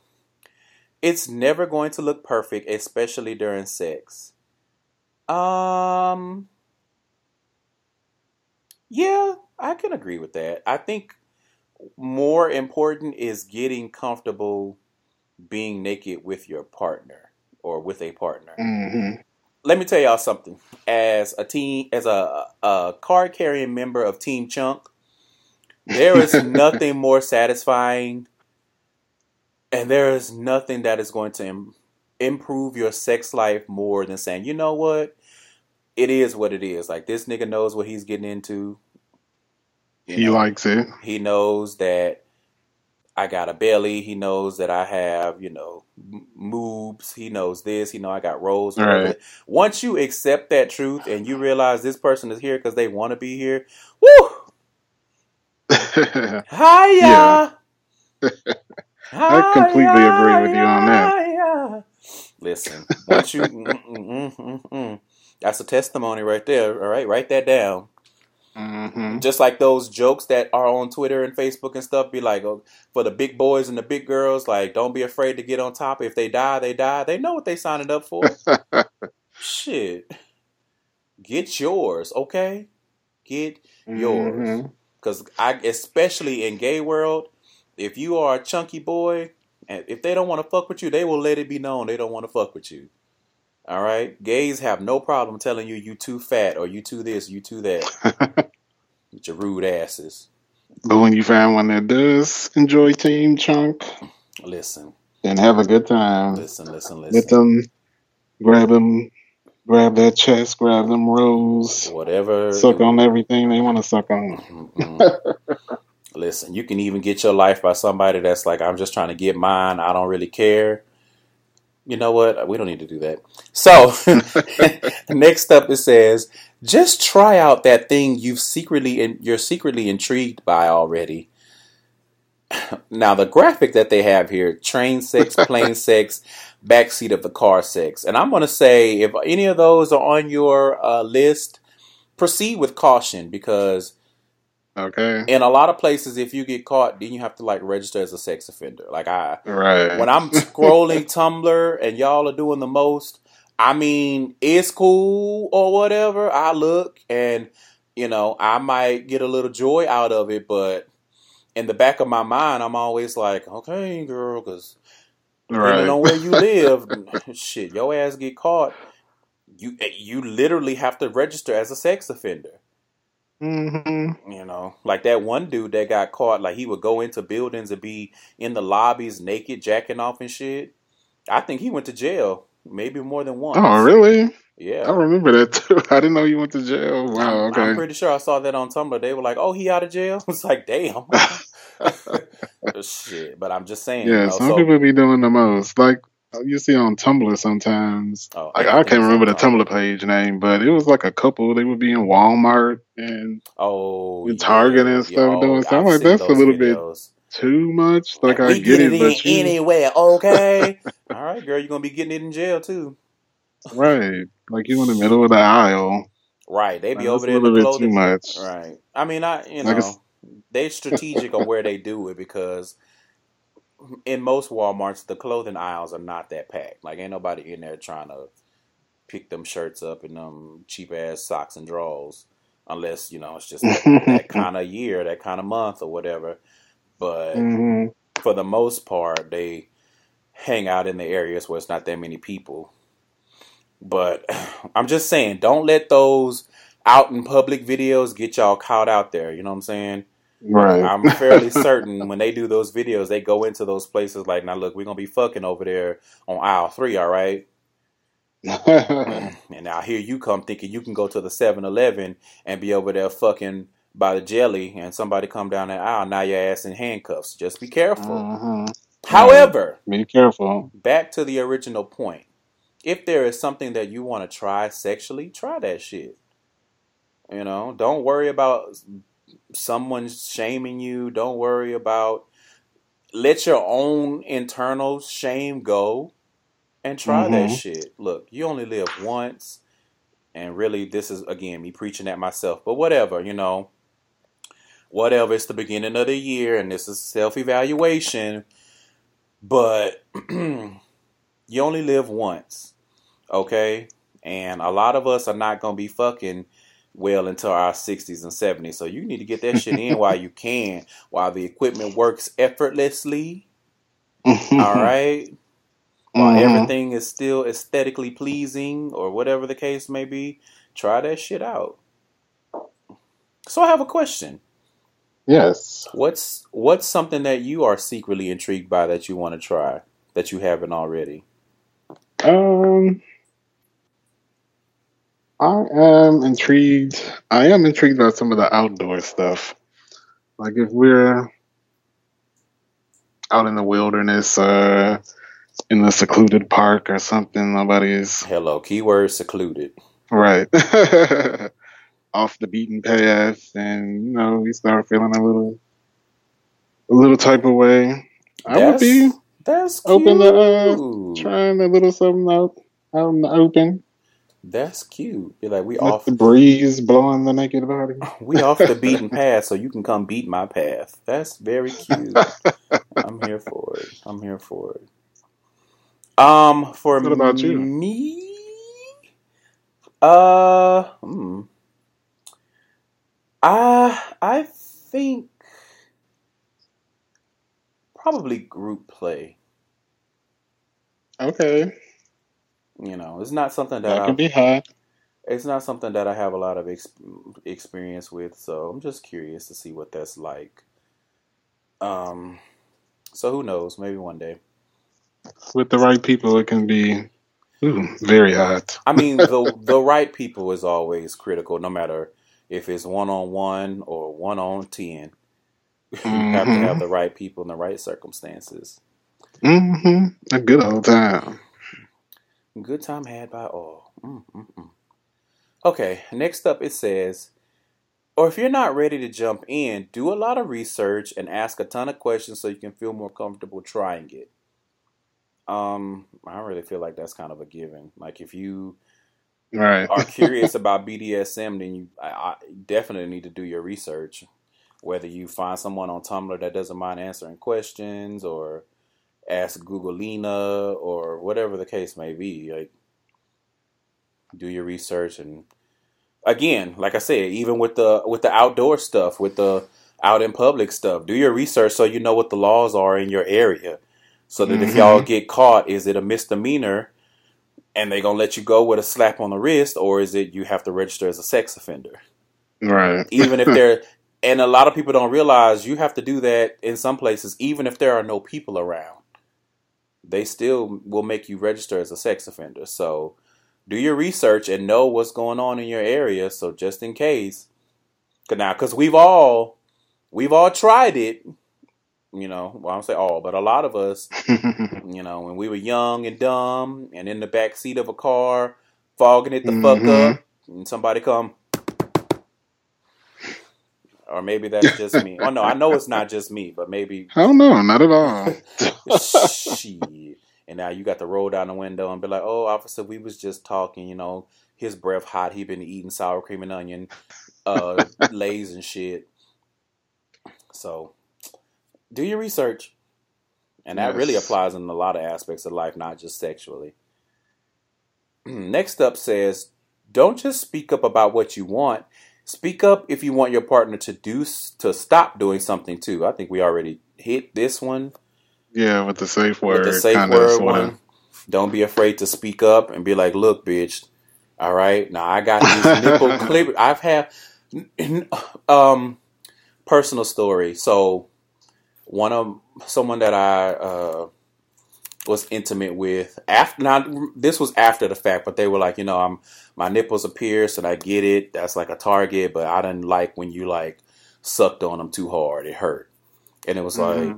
It's never going to look perfect, especially during sex. Um, yeah, I can agree with that. I think more important is getting comfortable being naked with your partner or with a partner. hmm Let me tell y'all something. As a team, as a, a card carrying member of Team Chunk, there is nothing more satisfying, and there is nothing that is going to Im- improve your sex life more than saying, you know what, it is what it is. Like this nigga knows what he's getting into. You He know, likes it. he knows that I got a belly. He knows that I have, you know, moobs. He knows this. He know I got rolls. Right. Once you accept that truth and you realize this person is here because they want to be here, woo! Hiya! Yeah. I completely agree with you on that. that. Listen, once you, mm, mm, mm, mm, that's a testimony right there. All right, write that down. Hmm Just like those jokes that are on Twitter and Facebook and stuff, be like, oh, for the big boys and the big girls, like, don't be afraid to get on top. If they die, they die. They know what they signed up for. Shit. Get yours, okay? Get yours. Mhm. Because I, especially in gay world, if you are a chunky boy, and if they don't want to fuck with you, they will let it be known they don't want to fuck with you. All right, gays have no problem telling you you too fat or you too this, you too that, with your rude asses. But when you find one that does enjoy Team Chunk, Listen, then have a good time. listen, listen, listen. Let them grab them, grab that chest, grab them rolls, Whatever. suck on everything they want to suck on. Mm-hmm. Listen, you can even get your life by somebody that's like, I'm just trying to get mine. I don't really care. You know what? We don't need to do that. So, next up it says, just try out that thing you've secretly in, you're secretly intrigued by already. Now, the graphic that they have here: train sex, plane sex, backseat of the car sex. And I'm going to say, if any of those are on your uh, list, proceed with caution because Okay. in a lot of places, if you get caught, then you have to like register as a sex offender. Like I, Right. when I'm scrolling Tumblr and y'all are doing the most, I mean, it's cool or whatever. I look and you know I might get a little joy out of it, but in the back of my mind, I'm always like, okay, girl, because depending on where you live, shit, your ass get caught. You eh, you literally have to register as a sex offender. Hmm You know, like that one dude that got caught, like he would go into buildings and be in the lobbies naked, jacking off and shit. I think he went to jail, maybe more than once. Oh, really? Yeah. I remember that too. I didn't know you went to jail. Wow. I'm, Okay. I'm pretty sure I saw that on Tumblr. They were like, "Oh, he out of jail." It's like, damn. shit, but I'm just saying. yeah. you know, Some so, people be doing the most. Like you see on Tumblr sometimes. oh, Like I can't remember the Tumblr. Page name, but it was like a couple. They would be in Walmart and Oh, in Target yeah, and stuff Oh, doing stuff. I'm like, that's a little bit too much. Like And I get it, it but in you anywhere, okay? All right, girl, you're gonna be getting it in jail too. right. Like you in the middle of the aisle. Right, they Like, be over there in the little bit too much. Right. I mean, I you Like know they strategic on where they do it because in most WalMarts the clothing aisles are not that packed. Like ain't nobody in there trying to pick them shirts up and them cheap ass socks and drawers, unless you know it's just that, that kind of year, that kind of month or whatever. But hmm for the most part, they hang out in the areas where it's not that many people. But I'm just saying, don't let those out in public videos get y'all caught out there. You know what I'm saying? Right. I'm fairly certain when they do those videos, they go into those places like, now look, we're gonna be fucking over there on aisle three, all right? And now here you come thinking you can go to the 7-Eleven and be over there fucking by the jelly, and somebody come down that aisle, now your ass in handcuffs. Just be careful. Mhm. However, Be careful. back to the original point. If there is something that you want to try sexually, try that shit. You know, don't worry about someone shaming you. Don't worry about let your own internal shame go and try that Mhm. shit. Look, you only live once. And really this is again me preaching at myself, but whatever, you know. Whatever, it's the beginning of the year and this is self-evaluation, but you only live once, okay? And a lot of us are not gonna be fucking well until our 60s and 70s. So you need to get that shit in while you can, while the equipment works effortlessly. All right, while Mhm. everything is still aesthetically pleasing or whatever the case may be. Try that shit out. So I have a question. Yes. What's what's something that you are secretly intrigued by that you want to try that you haven't already? Um, I am intrigued. I am intrigued by some of the outdoor stuff. Like if we're out in the wilderness, uh, in a secluded park or something, nobody's Hello, keyword secluded. right off the beaten path, and you know we start feeling a little, a little type of way. I would be that's open cute. to, uh, trying a little something out out in the open. That's cute. Be like we With off the breeze blowing the naked body. we off the beaten path, so you can come beat my path. That's very cute. I'm here for it. I'm here for it. Um, for What about you? me, uh, hmm. I I think probably group play. Okay, You know, it's not something that that I can be hot. it's not something that I have a lot of ex- experience with, so I'm just curious to see what that's like. Um, so who knows? Maybe one day. With the right people, it can be ooh, very hot. I mean, the the right people is always critical, no matter if it's one on one or one on ten. You have to have the right people in the right circumstances. Mm-hmm. A good old time. Good time had by all. Mm, mm, mm. Okay, next up it says, or if you're not ready to jump in, do a lot of research and ask a ton of questions so you can feel more comfortable trying it. Um, I really feel like that's kind of a given. Like if you Right. are curious about BDSM, then you I, I definitely need to do your research. Whether you find someone on Tumblr that doesn't mind answering questions, or ask Googleina, or whatever the case may be, like do your research. And again, like I said, even with the with the outdoor stuff, with the out in public stuff, do your research so you know what the laws are in your area, so that if Mhm. y'all get caught, is it a misdemeanor? and they gonna let you go with a slap on the wrist, or is it you have to register as a sex offender? Right. Even if they're, and a lot of people don't realize you have to do that in some places, even if there are no people around. They still will make you register as a sex offender. So do your research and know what's going on in your area. So just in case, now, because we've all, we've all tried it. You know, well, I don't say all, but a lot of us you know, when we were young and dumb and in the back seat of a car, fogging it the fuck Mhm. up, and somebody come, or maybe that's just me. Oh no, I know it's not just me, but maybe I don't know, not at all. shit. And now you got to roll down the window and be like, "Oh, officer, we was just talking. You know, his breath hot. He been eating sour cream and onion, uh, lays and shit." So, do your research. And that really applies in a lot of aspects of life, not just sexually. Next up says, don't just speak up about what you want. Speak up if you want your partner to do to stop doing something too. I think we already hit this one. Yeah, with the safe word. with the safe kinda, word one. Don't be afraid to speak up and be like, "Look, bitch. All right, now I got these nipple clip. I've had um personal story. So one of someone that I uh was intimate with after now this was after the fact, but they were like, you know, I'm my nipples are pierced and I get it. That's like a target, but I didn't like when you like sucked on them too hard. It hurt. And it was Mhm. like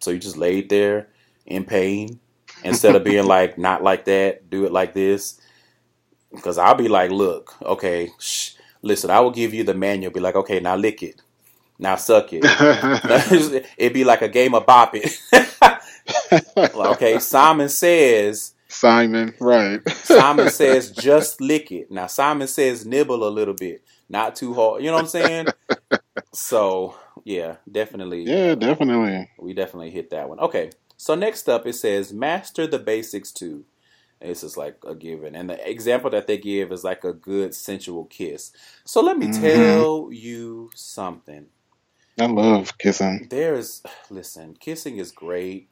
so you just laid there in pain instead of being like not like that, do it like this. Because I'll be like, look, okay, shh, listen, I will give you the manual. Be like, okay, now lick it, now suck it. It'd be like a game of bop it. Okay, Simon says, Simon, right. Simon says, just lick it. Now Simon says, nibble a little bit, not too hard. You know what I'm saying? So yeah, definitely. yeah, definitely. We definitely hit that one. Okay. So next up it says master the basics too. This is like a given. And the example that they give is like a good sensual kiss. So let me Mhm. tell you something. I love kissing. There's listen, kissing is great.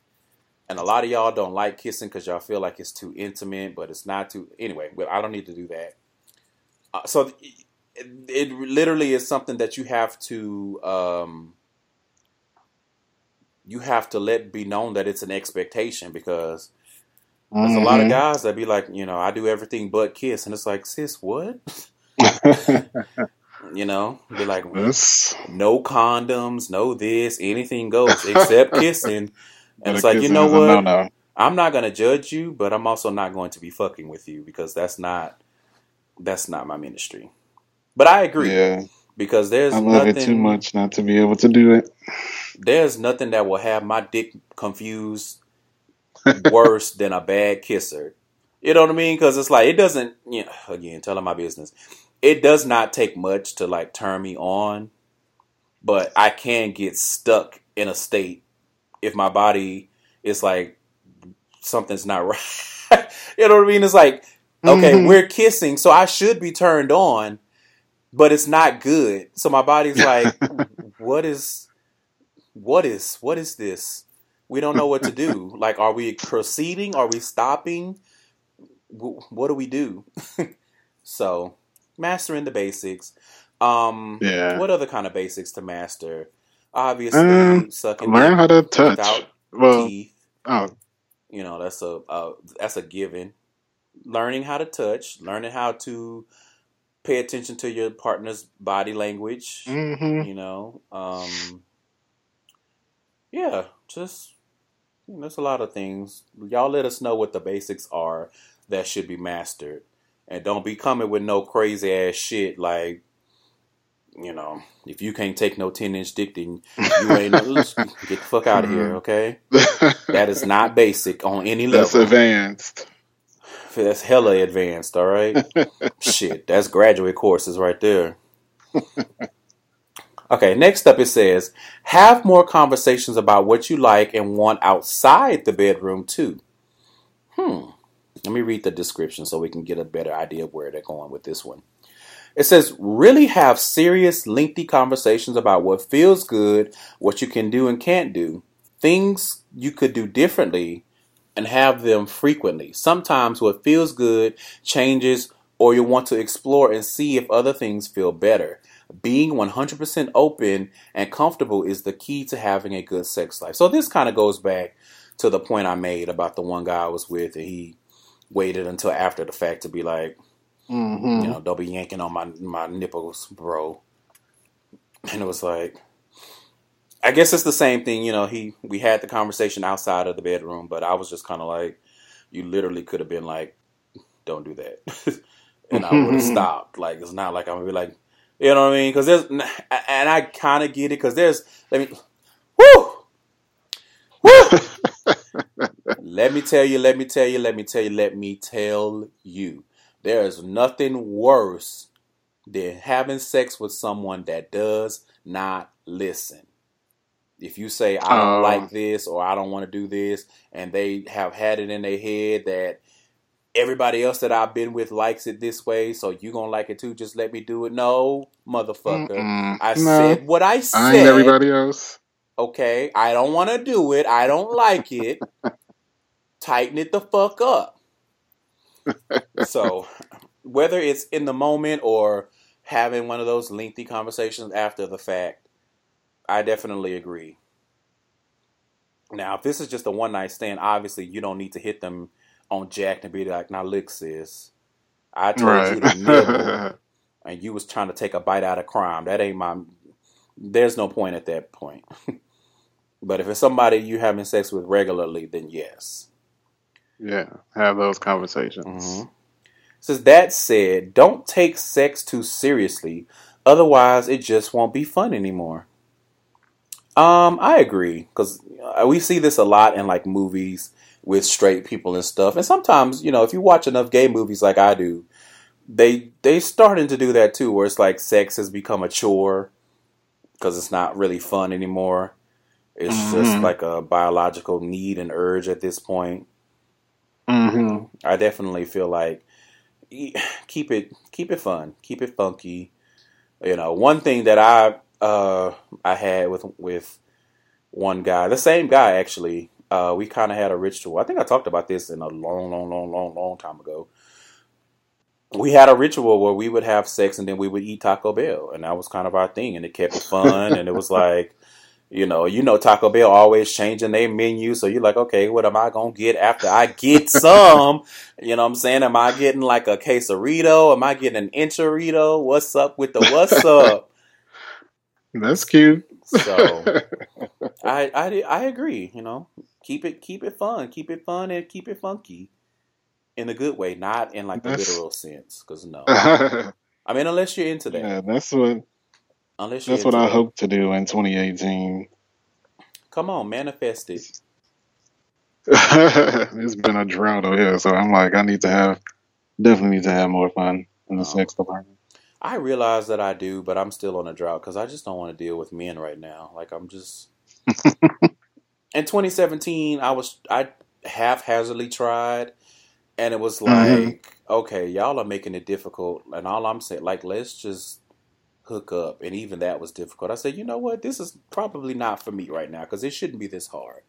And a lot of y'all don't like kissing because y'all feel like it's too intimate, but it's not too. Anyway, well, I don't need to do that. Uh, so it, it literally is something that you have to um, you have to let be known that it's an expectation because there's a lot of Mhm. guys that be like, you know, I do everything but kiss, and it's like, sis, what? You know, be like, That's no condoms, no this, anything goes except kissing. And it's like, you know what? no-no. I'm not gonna judge you, but I'm also not going to be fucking with you because that's not that's not my ministry. But I agree Yeah, because there's I love nothing it too much not to be able to do it. there's nothing that will have my dick confused worse than a bad kisser. You know what I mean? Because it's like it doesn't. You know, again, telling my business. It does not take much to like turn me on, but I can get stuck in a state if my body is like something's not right. you know what I mean? It's like okay, Mhm. we're kissing, so I should be turned on, but it's not good. So my body's like, what is, what is, what is this? We don't know what to do. Like, are we proceeding? Are we stopping? Wh- What do we do? so, mastering the basics. Um, Yeah. What other kind of basics to master? Obviously, Um, sucking Learn how to touch. Well, teeth. oh, You know, that's a uh, that's a given. Learning how to touch, learning how to pay attention to your partner's body language. hmm You know, um, yeah, just you know, there's a lot of things. Y'all let us know what the basics are that should be mastered, and don't be coming with no crazy ass shit like. You know, if you can't take no ten inch dick, then you ain't no, get the fuck out of here, okay? That is not basic on any level. That's advanced. That's hella advanced, all right? Shit, that's graduate courses right there. Okay, next up it says, have more conversations about what you like and want outside the bedroom too. Hmm. Let me read the description so we can get a better idea of where they're going with this one. It says, really have serious, lengthy conversations about what feels good, what you can do and can't do, things you could do differently, and have them frequently. Sometimes what feels good changes, or you want to explore and see if other things feel better. Being 100% open and comfortable is the key to having a good sex life. So, this kind of goes back to the point I made about the one guy I was with, and he waited until after the fact to be like, hmm you know, don't be yanking on my my nipples, bro. And it was like, I guess it's the same thing. You know, he we had the conversation outside of the bedroom, but I was just kind of like, you literally could have been like, don't do that, and I would have stopped. Like it's not like I'm gonna be like, you know what I mean? Because there's, and I kind of get it because there's, let me, whoo, whoo. let me tell you, let me tell you, let me tell you, let me tell you. There is nothing worse than having sex with someone that does not listen. If you say, I don't Oh. like this or I don't want to do this, and they have had it in their head that everybody else that I've been with likes it this way, so you going to like it too, just let me do it. No, motherfucker. Mm-mm. I No, said what I I ain't said. everybody else. Okay, I don't want to do it. I don't like it. Tighten it the fuck up. So, whether it's in the moment or having one of those lengthy conversations after the fact, I definitely agree. Now, if this is just a one night stand, obviously you don't need to hit them on Jack and be like, "Now look, sis, I told you to nibble, and you was trying to take a bite out of crime. That ain't my. There's no point at that point. but if it's somebody you having sex with regularly, then yes. Yeah, have those conversations. Mhm. Says that said, don't take sex too seriously, otherwise it just won't be fun anymore. Um, I agree because we see this a lot in like movies with straight people and stuff, and sometimes you know if you watch enough gay movies like I do, they they starting to do that too, where it's like sex has become a chore because it's not really fun anymore. It's just Mhm. like a biological need and urge at this point. Hmm I definitely feel like keep it keep it fun, keep it funky. You know, one thing that I uh I had with with one guy, the same guy actually. Uh, we kind of had a ritual. I think I talked about this in a long, long, long, long, long time ago. We had a ritual where we would have sex and then we would eat Taco Bell, and that was kind of our thing, and it kept it fun. and it was like, you know, you know, Taco Bell always changing their menu, so you're like, okay, what am I gonna get after I get some? You know what I'm saying? Am I getting like a quesarito? Am I getting an enchilito? What's up with the what's up? That's cute. So I, I I agree. You know, keep it keep it fun, keep it fun, and keep it funky in a good way, not in like the That's- literal sense. Because no, I mean, unless you're into that, that's what unless that's what I hope to do in 2018. Come on, manifest it. it's been a drought over here, so I'm like, I need to have definitely need to have more fun in the Oh. sex department. I realize that I do, but I'm still on a drought because I just don't want to deal with men right now. Like I'm just. in 2017, I was I haphazardly tried, and it was like, Mhm. okay, y'all are making it difficult, and all I'm saying, like, let's just hook up, and even that was difficult. I said, you know what, this is probably not for me right now because it shouldn't be this hard.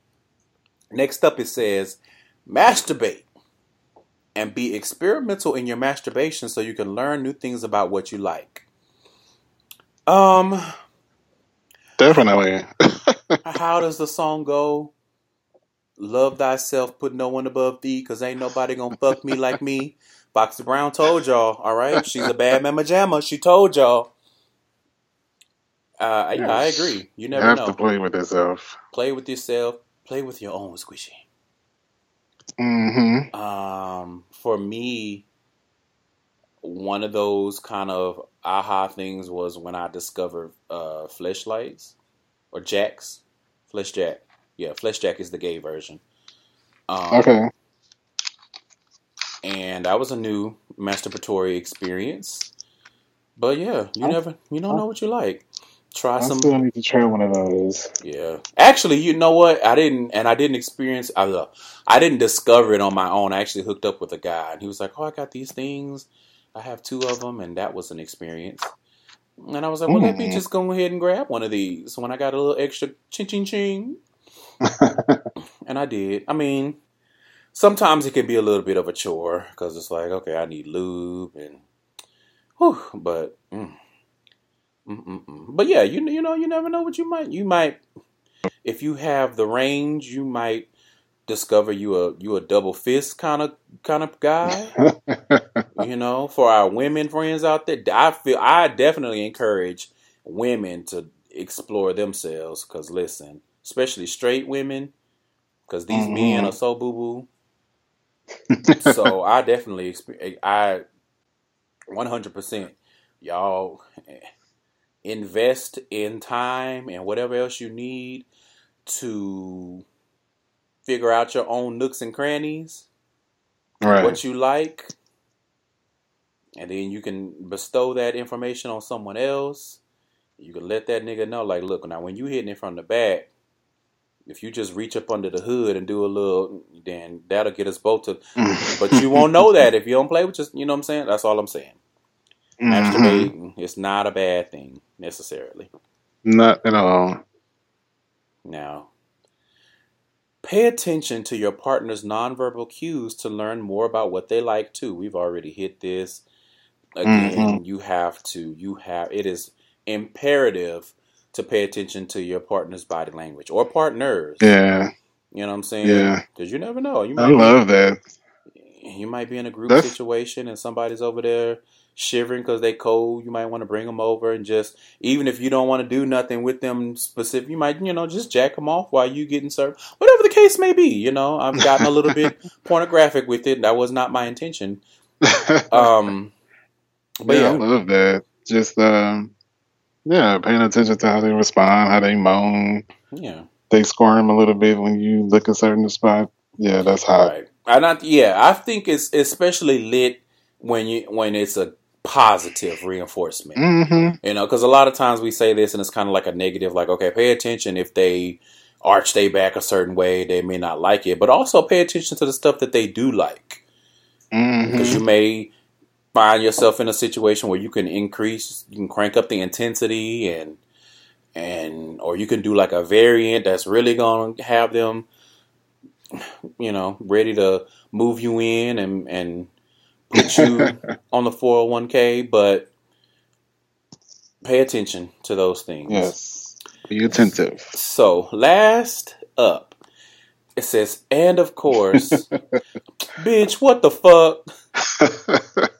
Next up, it says, masturbate and be experimental in your masturbation so you can learn new things about what you like. Um, Definitely. how does the song go? Love thyself, put no one above thee, cause ain't nobody gonna fuck me like me. Foxy Brown told y'all, all right. She's a bad mama jamma. She told y'all. Uh, yeah, I Yes. agree. You never have know. to play with yourself. Play with yourself. Play with your own squishy. hmm Um, for me, one of those kind of aha things was when I discovered uh, fleshlights or jacks. Flesh jack. Yeah, flesh jack is the gay version. Um, Okay. And that was a new masturbatory experience. But yeah, you I- never, you don't know what you like. Try I some. still need to try one of those. Yeah. Actually, you know what? I didn't, and I didn't experience. I, uh, I didn't discover it on my own. I actually hooked up with a guy, and he was like, "Oh, I got these things. I have two of them, and that was an experience." And I was like, "Well, let me Mm. just go ahead and grab one of these when I got a little extra ching ching ching." and I did. I mean, sometimes it can be a little bit of a chore because it's like, okay, I need lube and, whew, but. Mm. Mm-mm-mm. But yeah, you you know you never know what you might you might if you have the range you might discover you a you a double fist kind of kind of guy. you know, for our women friends out there, I feel I definitely encourage women to explore themselves. Cause listen, especially straight women, cause these men Mhm. are so boo boo. so I definitely exp- I 100% y'all invest in time and whatever else you need to figure out your own nooks and crannies right. what you like and then you can bestow that information on someone else. You can let that nigga know like look now when you hitting it from the back if you just reach up under the hood and do a little then that'll get us both to but you won't know that if you don't play with just you know what i'm saying? That's all i'm saying Mhm. masturbating is not a bad thing necessarily Not at all. Now, pay attention to your partner's nonverbal cues to learn more about what they like too. We've already hit this. Again, you have to, you have, it is imperative to pay attention to your partner's body language or partners. Yeah, You know what I'm saying? Yeah. Because you never know. You I might be- love that. you might be in a group That's- situation and somebody's over there shivering because they cold. You might want to bring them over and just, even if you don't want to do nothing with them specific, you might, you know, just jack them off while you getting served. Whatever the case may be, you know, I've gotten a little bit pornographic with it. and That was not my intention. Um, but yeah, yeah, I love that. Just um, yeah, paying attention to how they respond, how they moan, yeah, they squirm a little bit when you look a certain spot. Yeah, that's hot. right. I not, yeah, I think it's especially lit when you when it's a positive reinforcement. Mm-hmm. You know, because a lot of times we say this and it's kind of like a negative, like, okay, pay attention if they arch their back a certain way, they may not like it, but also pay attention to the stuff that they do like. Because Mm-hmm. you may find yourself in a situation where you can increase, you can crank up the intensity and, and, or you can do like a variant that's really going to have them, you know, ready to move you in and, and put you on the 401k, but pay attention to those things. Yes. Be attentive. So, last up, it says, and of course, bitch, what the fuck?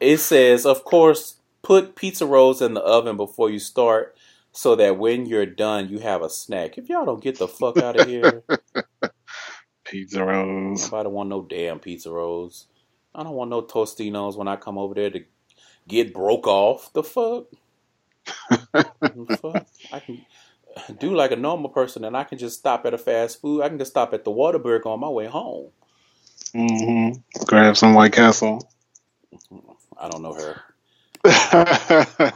It says, of course, put pizza rolls in the oven before you start so that when you're done, you have a snack. If y'all don't get the fuck out of here, Pizza rolls. I don't want no damn pizza rolls. I don't want no Totino's when I come over there to get broke off. The fuck? The fuck? I can do like a normal person and I can just stop at a fast food. I can just stop at the Whataburger on my way home. Mm-hmm. Grab some White Castle. I don't know her.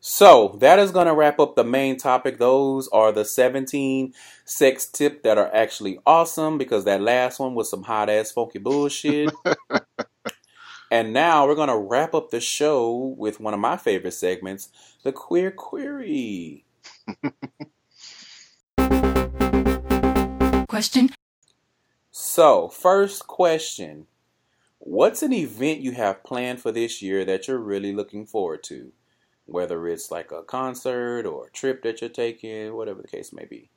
So that is going to wrap up the main topic. Those are the 17 sex tip that are actually awesome because that last one was some hot ass funky bullshit. and now we're going to wrap up the show with one of my favorite segments, the queer query. Question. So, first question. What's an event you have planned for this year that you're really looking forward to? Whether it's like a concert or a trip that you're taking, whatever the case may be.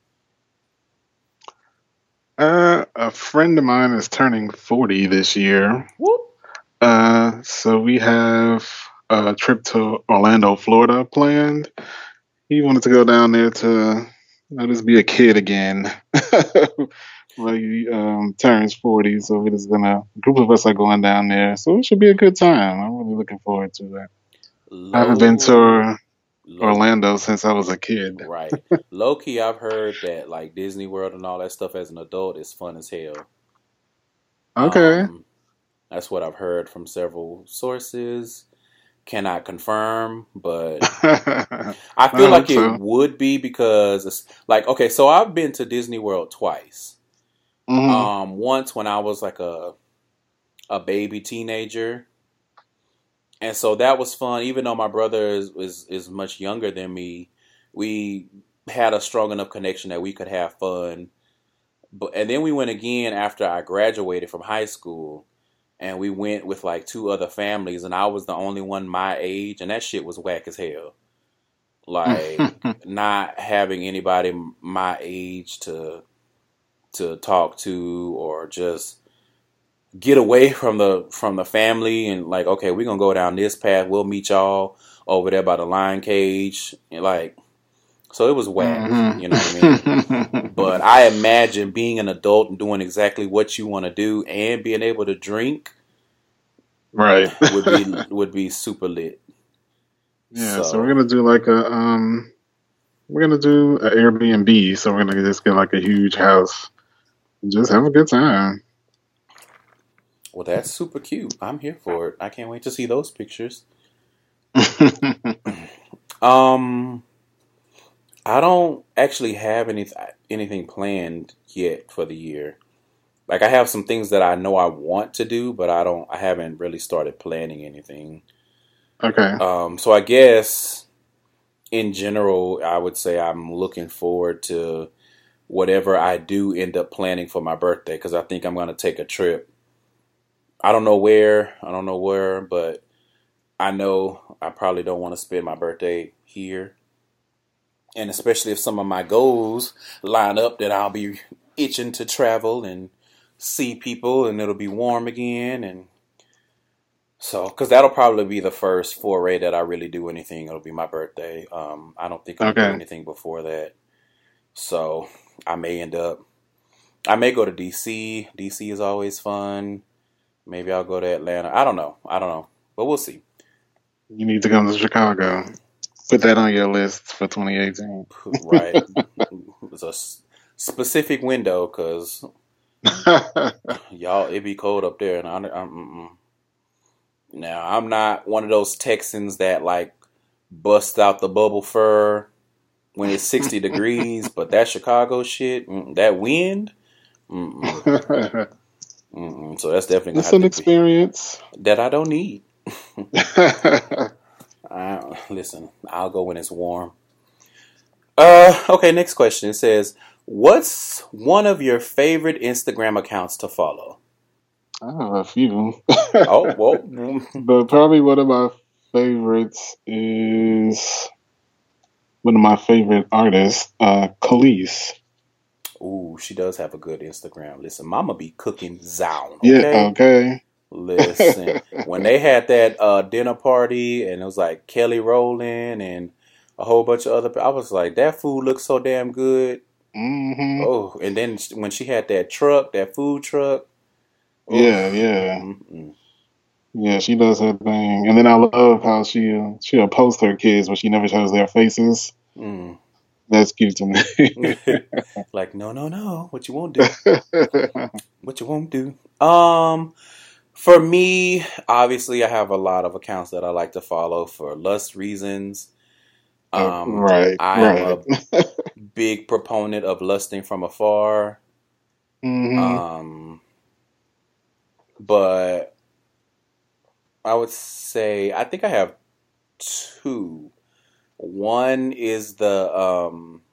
uh, a friend of mine is turning 40 this year. Whoop. Uh, so we have a trip to Orlando, Florida planned. He wanted to go down there to you know, just be a kid again. well, he um, turns 40, so we're just gonna, a group of us are going down there. So it should be a good time. I'm really looking forward to that. I haven't been to Low- Orlando since I was a kid. Right. Low key, I've heard that like Disney World and all that stuff as an adult is fun as hell. Okay. Um, that's what I've heard from several sources. Cannot confirm, but I feel I like it so. would be because it's like okay, so I've been to Disney World twice. Mhm. Um, once when I was like a a baby teenager, and so that was fun. Even though my brother is is, is much younger than me, we had a strong enough connection that we could have fun. But and then we went again after I graduated from high school, and we went with like two other families, and I was the only one my age, and that shit was whack as hell. Like not having anybody my age to to talk to or just get away from the from the family and like okay we're gonna go down this path we'll meet y'all over there by the lion cage and like so it was whack Mhm. you know what i mean but i imagine being an adult and doing exactly what you want to do and being able to drink right. would be would be super lit Yeah, so, So- we're gonna do like a um, we're gonna do an Airbnb. So we're gonna just get like a huge house and just have a good time. Well that's super cute i'm here for it i can't wait to see those pictures Um, I don't actually have any anything planned yet for the year. Like I have some things that I know I want to do, but I don't. I haven't really started planning anything. okay. Um, so I guess in general, I would say I'm looking forward to whatever I do end up planning for my birthday because I think I'm going to take a trip. I don't know where, I don't know where, but I know I probably don't want to spend my birthday here. And especially if some of my goals line up, that I'll be itching to travel and see people, and it'll be warm again. And so, because that'll probably be the first foray that I really do anything. It'll be my birthday. Um, I don't think I'll do anything before that. So, I may end up, I may go to DC. DC is always fun. Maybe I'll go to Atlanta. I don't know. I don't know. But we'll see. You need to come to Chicago. Put that on your list for 2018. Right. it's a specific window because y'all, it be cold up there. And I, I'm, mm-mm. now, I'm not one of those Texans that like bust out the bubble fur when it's 60 degrees, but that Chicago shit, mm, that wind, mm-mm. so that's definitely it's an be, experience. that I don't need. I, listen, I'll go when it's warm. Uh, okay, next question. It says, "What's one of your favorite Instagram accounts to follow?" I have a few. Oh, well, but probably one of my favorites is one of my favorite artists, uh, Kelis. Ooh, she does have a good Instagram. Listen, Mama be cooking zown. Yeah, Okay, okay. listen. when they had that uh, dinner party and it was like Kelly Rowland and a whole bunch of other, I was like, that food looks so damn good. hmm Oh, and then when she had that truck, that food truck. ooh, Yeah, yeah. mm-mm. Yeah, she does her thing. And then I love how she uh, she'll post her kids, but she never shows their faces. Mm. That's cute to me. like, no, no, no. What you won't do. What you won't do. Um, for me, obviously, I have a lot of accounts that I like to follow for lust reasons. Um, right, I am right. a big proponent of lusting from afar. hmm Um, but I would say I think I have two. One is the um,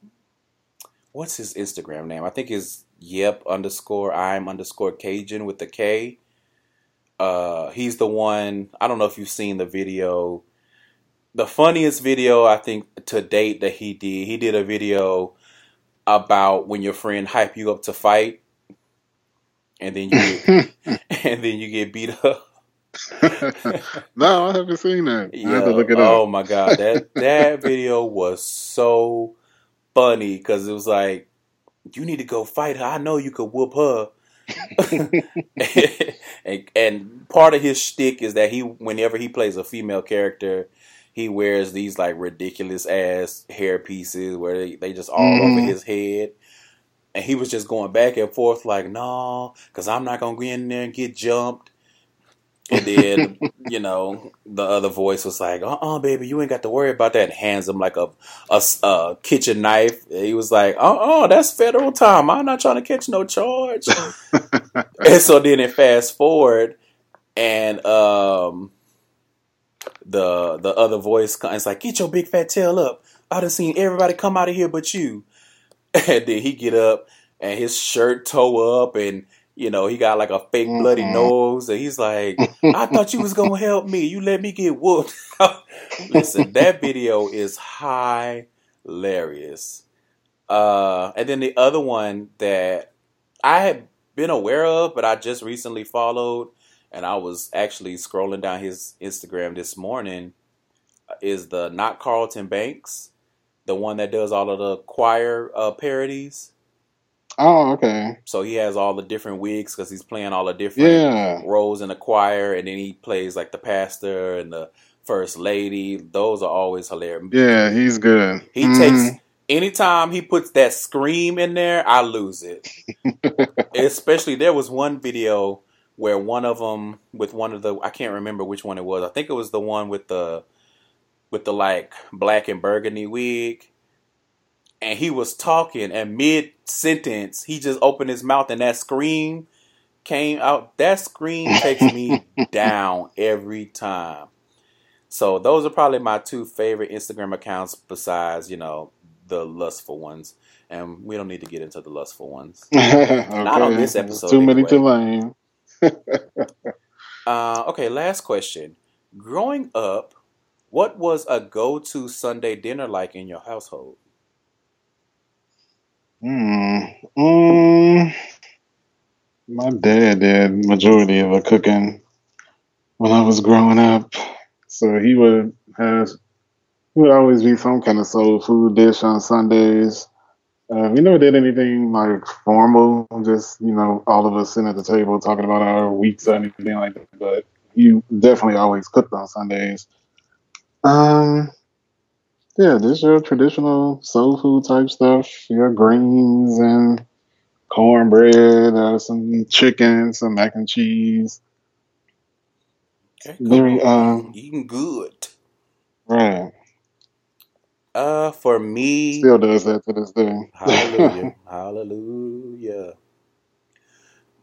what's his Instagram name? I think is Yep underscore I'm underscore Cajun with the K. Uh, he's the one. I don't know if you've seen the video. The funniest video I think to date that he did. He did a video about when your friend hype you up to fight, and then you get, and then you get beat up. no, I haven't seen that. I have to look it Oh up. my god, that that video was so funny because it was like, you need to go fight her. I know you could whoop her. and, and part of his shtick is that he, whenever he plays a female character, he wears these like ridiculous ass hair pieces where they, they just all over Mhm. his head. And he was just going back and forth like, no, because I'm not gonna go in there and get jumped. And then, you know, the other voice was like, uh uh baby, you ain't got to worry about that. And hands him like a a kitchen knife. And he was like, uh uh that's federal time. I'm not trying to catch no charge. and so then it fast forward, and um, the the other voice comes like, get your big fat tail up. I done seen everybody come out of here but you. And then he get up and his shirt toe up and you know, he got like a fake bloody Mhm. nose, and he's like, "I thought you was gonna help me. You let me get whooped." Listen, that video is hilarious. Uh, and then the other one that I had been aware of, but I just recently followed, and I was actually scrolling down his Instagram this morning, is the not Carlton Banks, the one that does all of the choir uh, parodies. Oh, okay. So he has all the different wigs because he's playing all the different Yeah. roles in the choir, and then he plays like the pastor and the first lady. Those are always hilarious. Yeah, he's good. He Mhm. takes anytime he puts that scream in there, I lose it. Especially there was one video where one of them with one of the I can't remember which one it was. I think it was the one with the with the like black and burgundy wig. And he was talking and mid sentence he just opened his mouth and that scream came out. That scream takes me down every time. So those are probably my two favorite Instagram accounts besides, you know, the lustful ones. And we don't need to get into the lustful ones. okay. on this episode, Too many anyway. to name. Uh, okay, last question. Growing up, what was a go-to Sunday dinner like in your household? Hmm. Mm, my dad did majority of the cooking when I was growing up, so he would have he would always be some kind of soul food dish on Sundays. Uh, we never did anything like formal, just you know, all of us sitting at the table talking about our weeks or anything like that. But you definitely always cooked on Sundays. Um, yeah, just your traditional soul food type stuff. Your greens and cornbread, uh, some chicken, some mac and cheese. Okay, Very, um, eating good. Right. Uh, for me, Still does that to this day. hallelujah, hallelujah.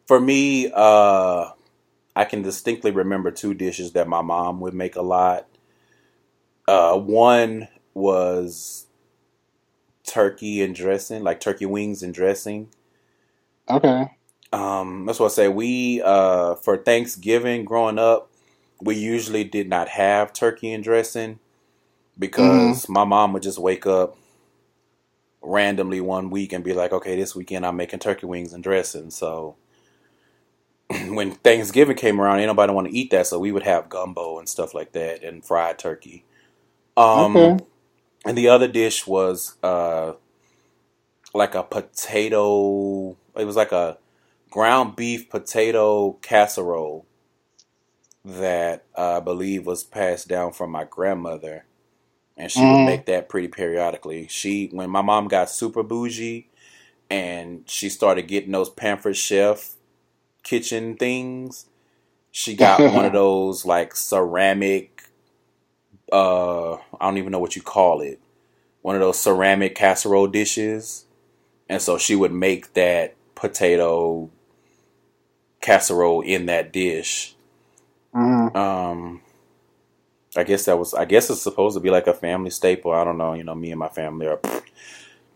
For me, uh, I can distinctly remember two dishes that my mom would make a lot. Uh, one was turkey and dressing, like turkey wings and dressing. okay. Um, that's what I say. We uh, for Thanksgiving growing up, we usually did not have turkey and dressing because my mom would just wake up randomly one week and be like, "Okay, this weekend I'm making turkey wings and dressing." So when Thanksgiving came around, ain't nobody want to eat that, so we would have gumbo and stuff like that and fried turkey. Um, Okay. And the other dish was uh, like a potato. It was like a ground beef potato casserole that uh, I believe was passed down from my grandmother, and she would Mm. make that pretty periodically. She, when my mom got super bougie, and she started getting those Pampered Chef kitchen things, she got one of those like ceramic. Uh, I don't even know what you call it. One of those ceramic casserole dishes, and so she would make that potato casserole in that dish. Mhm. Um, I guess that was. I guess it's supposed to be like a family staple. I don't know. You know, me and my family are.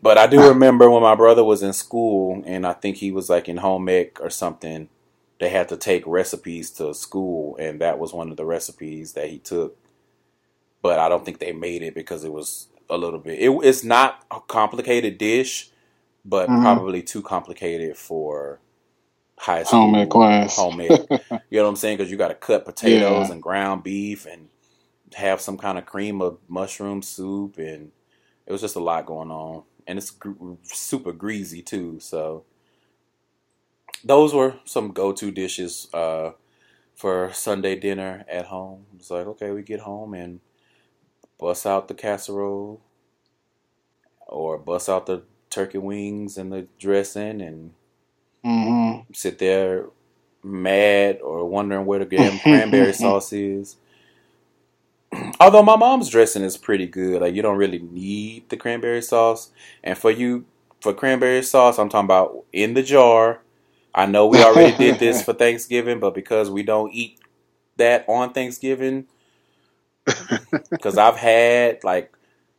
But I do remember when my brother was in school, and I think he was like in home ec or something. They had to take recipes to school, and that was one of the recipes that he took. But I don't think they made it because it was a little bit. It, it's not a complicated dish, but Mhm. probably too complicated for high school Homemade class. homemade. You know what I'm saying? Because you got to cut potatoes Yeah. and ground beef and have some kind of cream of mushroom soup, and it was just a lot going on. And it's gr- super greasy too. So those were some go-to dishes uh, for Sunday dinner at home. It's like okay, we get home and bust out the casserole, or bust out the turkey wings and the dressing, and Mhm. sit there mad or wondering where the damn cranberry sauce is. Although my mom's dressing is pretty good, like you don't really need the cranberry sauce. And for you, for cranberry sauce, I'm talking about in the jar. I know we already did this for Thanksgiving, but because we don't eat that on Thanksgiving, because I've had like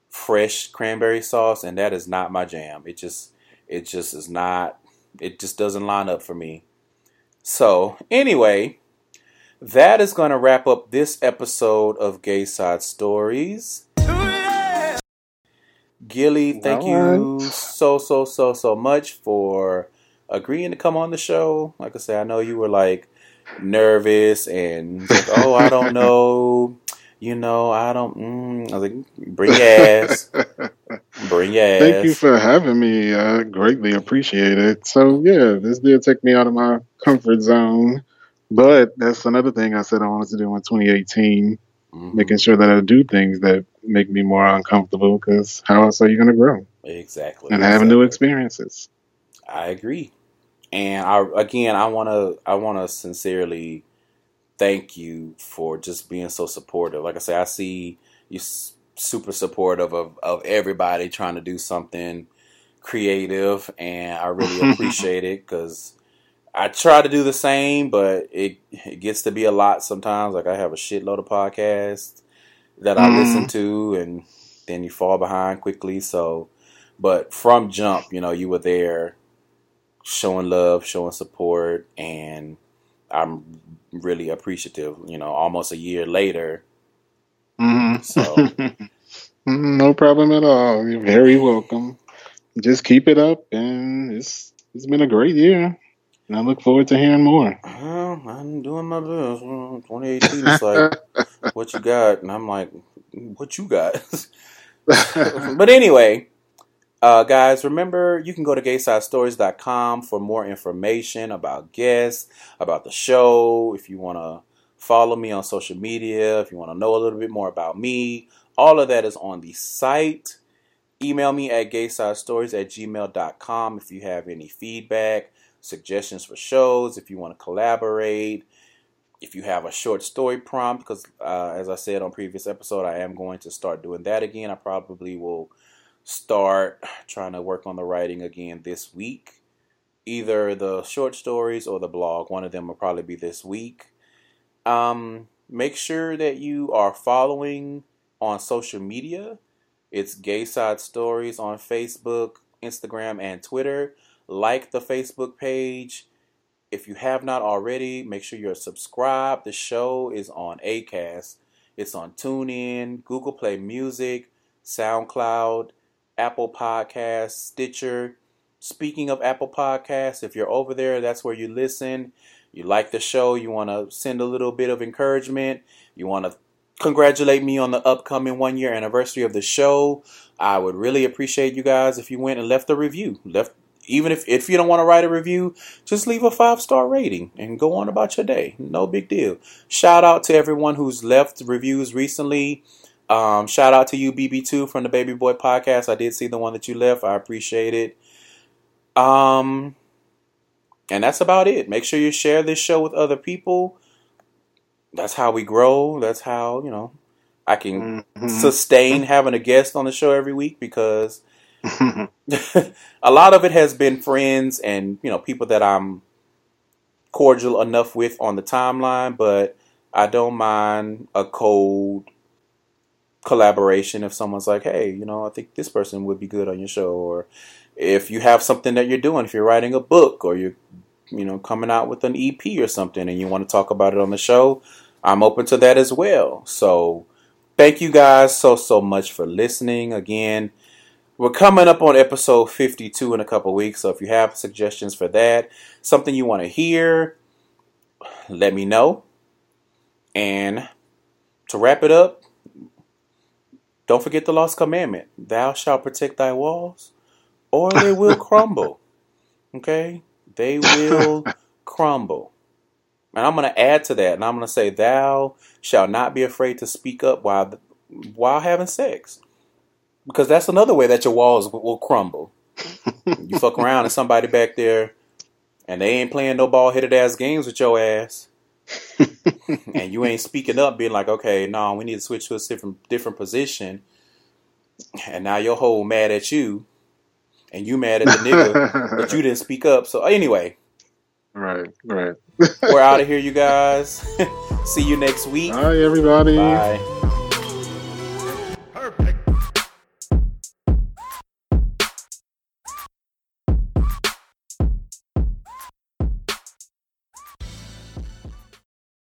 fresh cranberry sauce, and that is not my jam. It just, it just is not. It just doesn't line up for me. So anyway, that is going to wrap up this episode of Gay Side Stories. Gilly, thank you so so so so much for agreeing to come on the show. Like I said, I know you were like nervous and like, oh, I don't know, you know, I don't. Mm. I was like, bring your ass, bring your ass. Thank you for having me. I greatly appreciate it. So yeah, this did take me out of my comfort zone. But that's another thing I said I wanted to do in 2018, Mhm. making sure that I do things that make me more uncomfortable. Because how else are you going to grow exactly and have new experiences? I agree. And I again, I want to I want to sincerely thank you for just being so supportive. Like I say, I see you super supportive of of everybody trying to do something creative, and I really appreciate it because I try to do the same, but it it gets to be a lot sometimes. Like I have a shitload of podcasts, that I Mhm. listen to, and then you fall behind quickly. So, but from jump, you know, you were there, showing love, showing support, and I'm really appreciative. You know, almost a year later. Mhm. So- Mm, no problem at all. You're very welcome. Just keep it up, and it's it's been a great year. And I look forward to hearing more. I'm doing my best. 2018 is like, what you got? And I'm like, what you got? but anyway, uh, guys, remember you can go to gaysidestories.com for more information about guests, about the show. If you want to follow me on social media, if you want to know a little bit more about me, all of that is on the site. Email me at gaysidestories at gmail.com if you have any feedback, suggestions for shows, if you want to collaborate, if you have a short story prompt, because uh, as I said on previous episode, I am going to start doing that again. I probably will start trying to work on the writing again this week. Either the short stories or the blog. One of them will probably be this week. Um, make sure that you are following on social media. It's Gay Side Stories on Facebook, Instagram, and Twitter. Like the Facebook page. If you have not already, make sure you're subscribed. The show is on Acast. It's on TuneIn, Google Play Music, SoundCloud, Apple Podcasts, Stitcher. Speaking of Apple Podcasts, if you're over there, that's where you listen. You like the show, you want to send a little bit of encouragement, you want to congratulate me on the upcoming one year anniversary of the show. I would really appreciate you guys if you went and left a review. Left even if if you don't want to write a review, just leave a five star rating and go on about your day. No big deal. Shout out to everyone who's left reviews recently. Um, shout out to you, BB2 from the Baby Boy Podcast. I did see the one that you left. I appreciate it. Um, and that's about it. Make sure you share this show with other people. That's how we grow. That's how you know I can Mhm. sustain having a guest on the show every week because a lot of it has been friends and you know people that I'm cordial enough with on the timeline, but I don't mind a cold collaboration if someone's like, "Hey, you know, I think this person would be good on your show," or if you have something that you're doing, if you're writing a book or you're you know coming out with an EP or something and you want to talk about it on the show, I'm open to that as well. So, thank you guys so so much for listening again. We're coming up on episode 52 in a couple weeks, so if you have suggestions for that, something you want to hear, let me know. And to wrap it up, don't forget the lost commandment Thou shalt protect thy walls, or they will crumble. Okay? They will crumble. And I'm going to add to that, and I'm going to say, Thou shalt not be afraid to speak up while, while having sex because that's another way that your walls will crumble. you fuck around and somebody back there, and they ain't playing no ball headed ass games with your ass, and you ain't speaking up, being like, okay, no, we need to switch to a different different position, and now your whole mad at you, and you mad at the nigga that you didn't speak up. So anyway, right, right. we're out of here, you guys. See you next week. Bye, everybody. Bye.